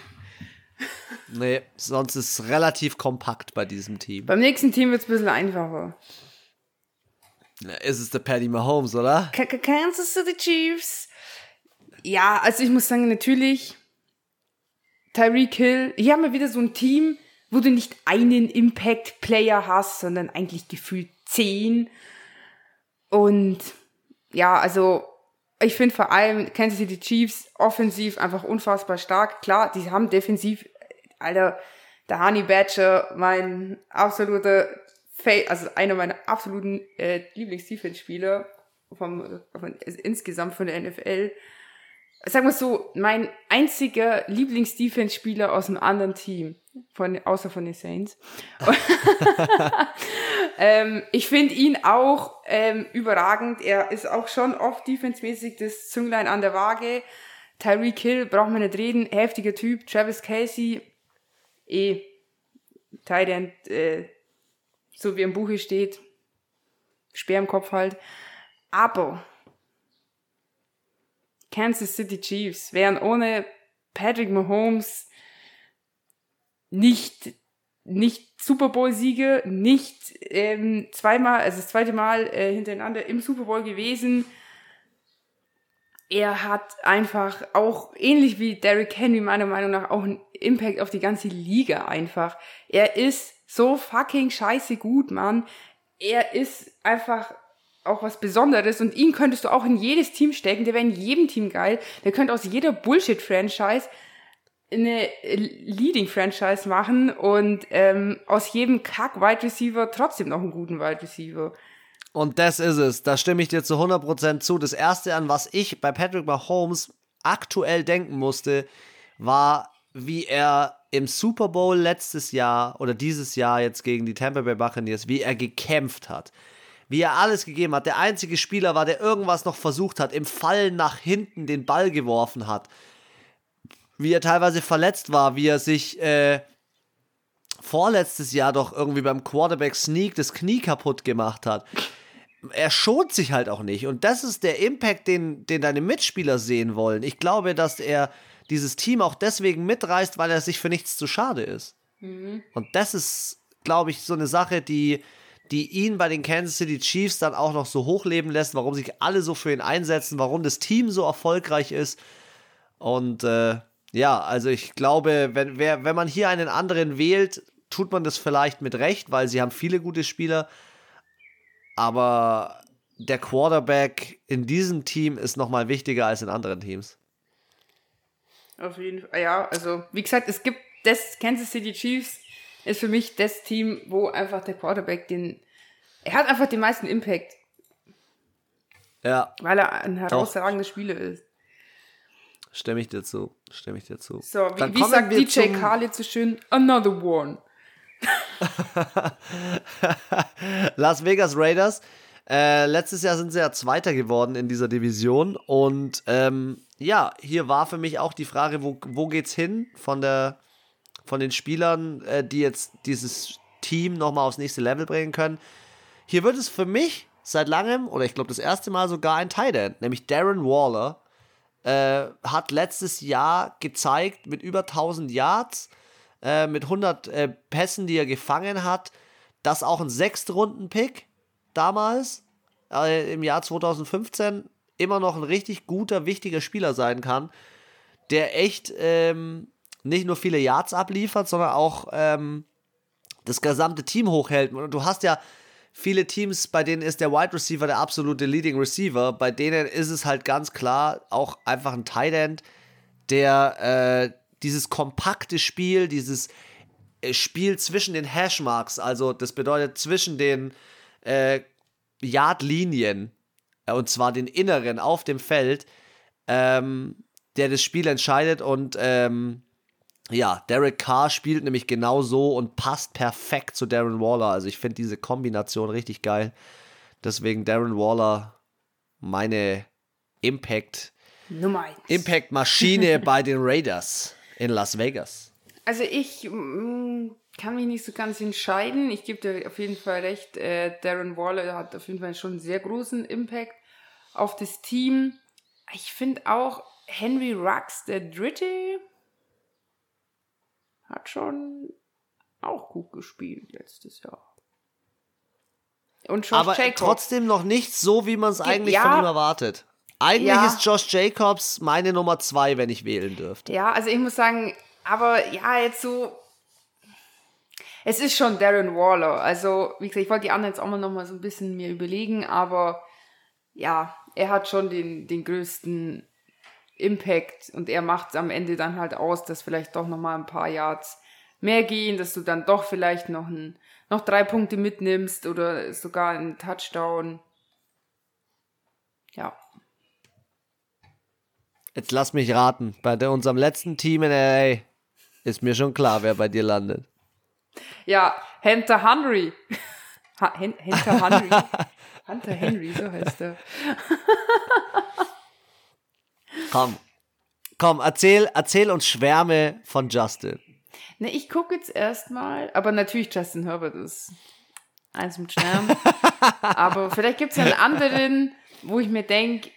Nee, sonst ist es relativ kompakt bei diesem Team. Beim nächsten Team wird es ein bisschen einfacher. Ist es der Paddy Mahomes, oder? K Kansas City Chiefs. Ja, also ich muss sagen, natürlich Tyreek Hill. Hier haben wir wieder so ein Team, wo du nicht einen Impact-Player hast, sondern eigentlich gefühlt zehn. Und ja, also ich finde vor allem Kansas City Chiefs offensiv einfach unfassbar stark. Klar, die haben defensiv, Alter, der Honey Badger, mein absoluter, also einer meiner absoluten äh, Lieblings-Defense-Spieler vom, von, also insgesamt von der NFL sagen wir so, mein einziger Lieblings-Defense-Spieler aus einem anderen Team, von, außer von den Saints. ähm, ich finde ihn auch ähm, überragend. Er ist auch schon oft defensemäßig das Zünglein an der Waage. Tyreek Hill, braucht man nicht reden, heftiger Typ. Travis Casey, eh, Tight End, äh, so wie im Buche steht, Speer im Kopf halt. Aber Kansas City Chiefs wären ohne Patrick Mahomes nicht nicht Super Bowl Sieger, nicht ähm, zweimal, also das zweite Mal äh, hintereinander im Super Bowl gewesen. Er hat einfach auch ähnlich wie Derrick Henry meiner Meinung nach auch einen Impact auf die ganze Liga einfach. Er ist so fucking scheiße gut, Mann. Er ist einfach auch was Besonderes und ihn könntest du auch in jedes Team stecken. Der wäre in jedem Team geil. Der könnte aus jeder Bullshit-Franchise eine Leading-Franchise machen und ähm, aus jedem Kack-Wide Receiver trotzdem noch einen guten Wide Receiver. Und das ist es. Da stimme ich dir zu 100% zu. Das erste, an was ich bei Patrick Mahomes aktuell denken musste, war, wie er im Super Bowl letztes Jahr oder dieses Jahr jetzt gegen die Tampa Bay Buccaneers, wie er gekämpft hat. Wie er alles gegeben hat. Der einzige Spieler war, der irgendwas noch versucht hat, im Fallen nach hinten den Ball geworfen hat. Wie er teilweise verletzt war, wie er sich äh, vorletztes Jahr doch irgendwie beim Quarterback Sneak das Knie kaputt gemacht hat. Er schont sich halt auch nicht. Und das ist der Impact, den, den deine Mitspieler sehen wollen. Ich glaube, dass er dieses Team auch deswegen mitreißt, weil er sich für nichts zu schade ist. Mhm. Und das ist, glaube ich, so eine Sache, die, die ihn bei den Kansas City Chiefs dann auch noch so hochleben lässt, warum sich alle so für ihn einsetzen, warum das Team so erfolgreich ist. Und äh, ja, also ich glaube, wenn, wer, wenn man hier einen anderen wählt, tut man das vielleicht mit Recht, weil sie haben viele gute Spieler. Aber der Quarterback in diesem Team ist nochmal wichtiger als in anderen Teams. Auf jeden Fall. Ja, also wie gesagt, es gibt das Kansas City Chiefs ist für mich das Team, wo einfach der Quarterback den. Er hat einfach den meisten Impact. Ja. Weil er ein herausragender Spieler ist. Stimme ich dir zu. Stimme ich dir zu. So, wie, wie sagt DJ Khaled so schön? Another one. Las Vegas Raiders. Äh, letztes Jahr sind sie ja Zweiter geworden in dieser Division. Und ähm, ja, hier war für mich auch die Frage, wo, wo geht's hin von, der, von den Spielern, äh, die jetzt dieses Team nochmal aufs nächste Level bringen können. Hier wird es für mich seit langem, oder ich glaube das erste Mal sogar ein Tight End, nämlich Darren Waller, äh, hat letztes Jahr gezeigt mit über 1000 Yards, äh, mit 100 äh, Pässen, die er gefangen hat, dass auch ein Sechstrunden-Pick damals, äh, im Jahr 2015, immer noch ein richtig guter, wichtiger Spieler sein kann, der echt ähm, nicht nur viele Yards abliefert, sondern auch ähm, das gesamte Team hochhält. Und du hast ja viele Teams, bei denen ist der Wide Receiver der absolute Leading Receiver. Bei denen ist es halt ganz klar auch einfach ein Tight End, der äh, dieses kompakte Spiel, dieses äh, Spiel zwischen den Hashmarks, also das bedeutet zwischen den äh, Yardlinien, äh, und zwar den inneren auf dem Feld, ähm, der das Spiel entscheidet und ähm, ja, Derek Carr spielt nämlich genau so und passt perfekt zu Darren Waller. Also ich finde diese Kombination richtig geil. Deswegen Darren Waller meine Impact Nummer Impact Maschine bei den Raiders in Las Vegas. Also ich mm, kann mich nicht so ganz entscheiden. Ich gebe dir auf jeden Fall recht. Äh, Darren Waller hat auf jeden Fall schon einen sehr großen Impact auf das Team. Ich finde auch Henry Rux, der Dritte, hat schon auch gut gespielt letztes Jahr. Und Josh Aber Jacobs. trotzdem noch nicht so, wie man es eigentlich ja, von ihm erwartet. Eigentlich ja. ist Josh Jacobs meine Nummer zwei, wenn ich wählen dürfte. Ja, also ich muss sagen, aber ja, jetzt so. Es ist schon Darren Waller. Also, wie gesagt, ich wollte die anderen jetzt auch mal noch mal so ein bisschen mir überlegen, aber ja, er hat schon den, den größten Impact und er macht es am Ende dann halt aus, dass vielleicht doch noch mal ein paar Yards mehr gehen, dass du dann doch vielleicht noch, ein, noch drei Punkte mitnimmst oder sogar einen Touchdown. Ja. Jetzt lass mich raten. Bei der, unserem letzten Team in LA ist mir schon klar, wer bei dir landet. Ja, Hunter Henry. Hunter Henry. Hunter Henry, so heißt er. Komm. Komm, erzähl, erzähl uns Schwärme von Justin. Ne, ich gucke jetzt erstmal, aber natürlich Justin Herbert ist eins mit Schwärmen. aber vielleicht gibt es einen anderen, wo ich mir denke,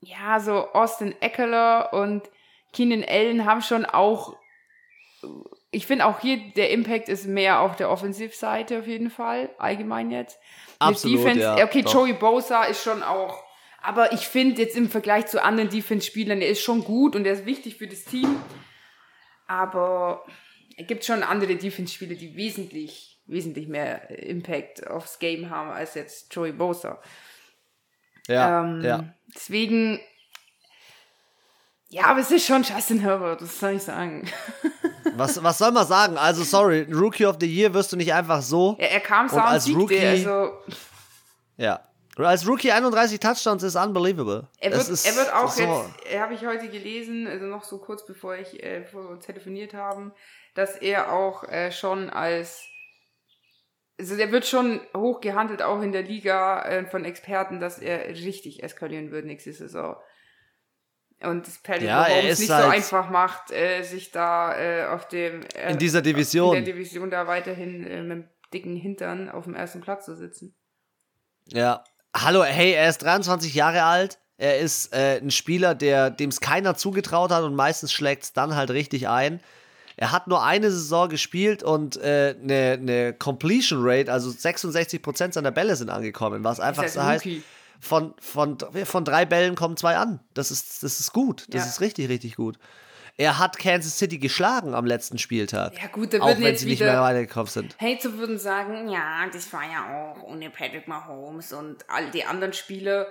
ja, so Austin Eckler und Keenan Allen haben schon auch, ich finde auch hier, der Impact ist mehr auf der Offensivseite auf jeden Fall, allgemein jetzt. Absolut, Defense, ja, okay, doch. Joey Bosa ist schon auch aber ich finde jetzt im Vergleich zu anderen Defense-Spielern, der ist schon gut und der ist wichtig für das Team. Aber es gibt schon andere Defense-Spieler, die wesentlich, wesentlich mehr Impact aufs Game haben als jetzt Joey Bosa. Ja, ähm, ja. Deswegen, ja, aber es ist schon Justin Herbert, das soll ich sagen. Was, was soll man sagen? Also, sorry, Rookie of the Year wirst du nicht einfach so. Ja, er kam, sah und als Rookie- also Ja. Als Rookie 31 Touchdowns ist unbelievable. er wird, ist, er wird auch so. jetzt, habe ich heute gelesen, also noch so kurz bevor ich, äh, bevor wir uns telefoniert haben, dass er auch äh, schon als also der wird schon hoch gehandelt, auch in der Liga äh, von Experten, dass er richtig eskalieren wird nächste Saison. Und das Patrick Ja, Mahomes nicht halt- so einfach macht, äh, sich da äh, auf dem äh, In dieser Division. in der Division da weiterhin äh, mit dem dicken Hintern auf dem ersten Platz zu sitzen. Ja. Hallo, hey, er ist 23 Jahre alt. Er ist äh, ein Spieler, der dem es keiner zugetraut hat und meistens schlägt es dann halt richtig ein. Er hat nur eine Saison gespielt und äh, eine, eine Completion Rate, also 66% seiner Bälle sind angekommen, was einfach Ist so heißt, von, von, von drei Bällen kommen zwei an. Das ist, das ist gut. Das Ja. ist richtig, richtig gut. Er hat Kansas City geschlagen am letzten Spieltag. Ja gut, da auch würden wenn jetzt sie nicht mehr wieder weitergekommen sind. Hater würden sagen, ja, das war ja auch ohne Patrick Mahomes und all die anderen Spieler.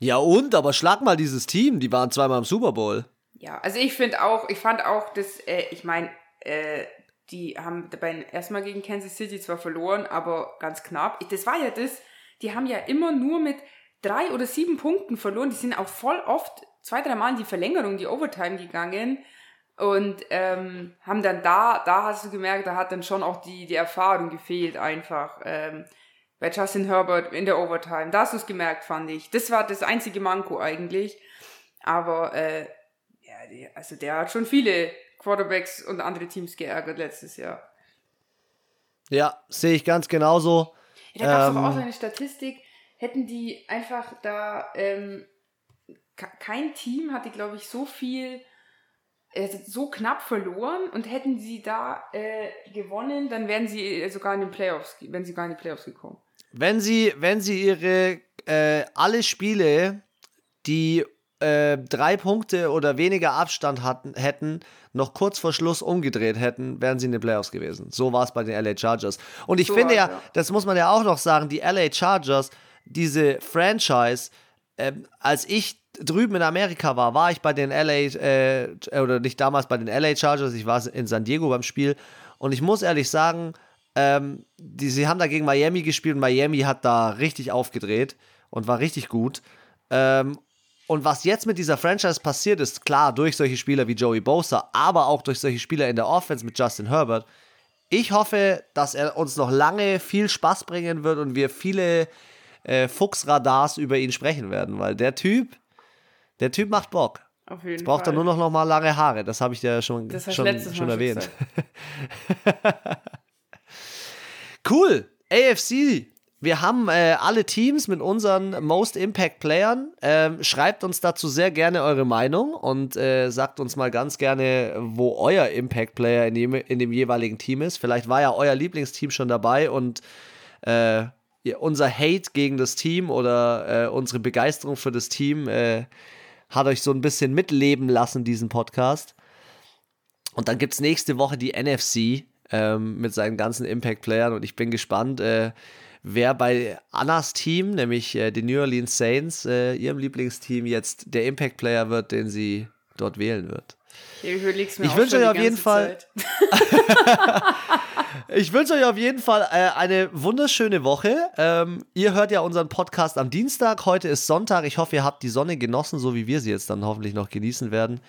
Ja und, aber schlag mal dieses Team, die waren zweimal im Super Bowl. Ja, also ich finde auch, ich fand auch, dass, äh, ich meine, äh, die haben beim ersten Mal gegen Kansas City zwar verloren, aber ganz knapp. Das war ja das, die haben ja immer nur mit drei oder sieben Punkten verloren. Die sind auch voll oft zwei, drei Mal in die Verlängerung, die Overtime gegangen. Und ähm, haben dann da, da hast du gemerkt, da hat dann schon auch die, die Erfahrung gefehlt einfach. Ähm, bei Justin Herbert in der Overtime. Da hast du es gemerkt, fand ich. Das war das einzige Manko eigentlich. Aber äh, ja, also der hat schon viele Quarterbacks und andere Teams geärgert letztes Jahr. Ja, sehe ich ganz genauso. Ja, da gab es Ähm, auch so eine Statistik, hätten die einfach da, ähm, kein Team hatte, glaube ich, so viel, äh, so knapp verloren und hätten sie da äh, gewonnen, dann wären sie äh, sogar in den Playoffs, wären sie gar in die Playoffs gekommen. Wenn sie, wenn sie ihre äh, alle Spiele, die äh, drei Punkte oder weniger Abstand hatten, hätten, noch kurz vor Schluss umgedreht hätten, wären sie in den Playoffs gewesen. So war es bei den LA Chargers. Und ich So finde ja, ja. das muss man ja auch noch sagen, die LA Chargers, diese Franchise, ähm, als ich drüben in Amerika war, war ich bei den LA, äh, oder nicht damals bei den LA Chargers, ich war in San Diego beim Spiel und ich muss ehrlich sagen, ähm, die, sie haben da gegen Miami gespielt und Miami hat da richtig aufgedreht und war richtig gut. Ähm, und was jetzt mit dieser Franchise passiert ist, klar, durch solche Spieler wie Joey Bosa, aber auch durch solche Spieler in der Offense mit Justin Herbert. Ich hoffe, dass er uns noch lange viel Spaß bringen wird und wir viele äh, Fuchsradars über ihn sprechen werden, weil der Typ, der Typ macht Bock. Auf jeden Jetzt braucht Fall. er nur noch, noch mal lange Haare. Das habe ich dir ja schon, das schon, schon erwähnt. Cool. AFC. Wir haben äh, alle Teams mit unseren Most Impact Playern. Ähm, schreibt uns dazu sehr gerne eure Meinung und äh, sagt uns mal ganz gerne, wo euer Impact Player in dem, in dem jeweiligen Team ist. Vielleicht war ja euer Lieblingsteam schon dabei und äh, unser Hate gegen das Team oder äh, unsere Begeisterung für das Team äh, hat euch so ein bisschen mitleben lassen, diesen Podcast. Und dann gibt es nächste Woche die NFC ähm, mit seinen ganzen Impact-Playern und ich bin gespannt, äh, wer bei Annas Team, nämlich äh, den New Orleans Saints, äh, ihrem Lieblingsteam, jetzt der Impact-Player wird, den sie dort wählen wird. Ich Ich wünsche euch auf jeden Fall-. Ich wünsche euch auf jeden Fall äh, eine wunderschöne Woche. Ähm, ihr hört ja unseren Podcast am Dienstag. Heute ist Sonntag. Ich hoffe, ihr habt die Sonne genossen, so wie wir sie jetzt dann hoffentlich noch genießen werden.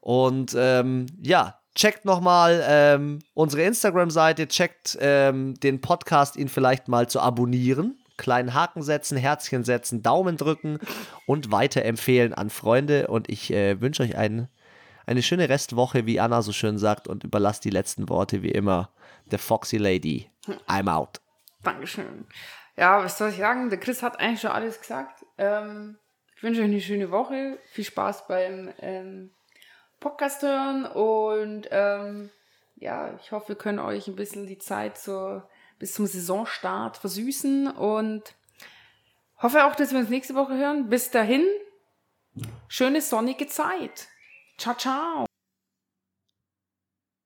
Und ähm, ja, checkt nochmal ähm, unsere Instagram-Seite, checkt ähm, den Podcast, ihn vielleicht mal zu abonnieren. Kleinen Haken setzen, Herzchen setzen, Daumen drücken und weiterempfehlen an Freunde. Und ich äh, wünsche euch einen, eine schöne Restwoche, wie Anna so schön sagt, und überlasst die letzten Worte wie immer der Foxy Lady. I'm out. Dankeschön. Ja, was soll ich sagen? Der Chris hat eigentlich schon alles gesagt. Ähm, ich wünsche euch eine schöne Woche. Viel Spaß beim ähm, Podcast hören und ähm, ja, ich hoffe, wir können euch ein bisschen die Zeit zur, bis zum Saisonstart versüßen und hoffe auch, dass wir uns nächste Woche hören. Bis dahin, schöne sonnige Zeit. Ciao, ciao.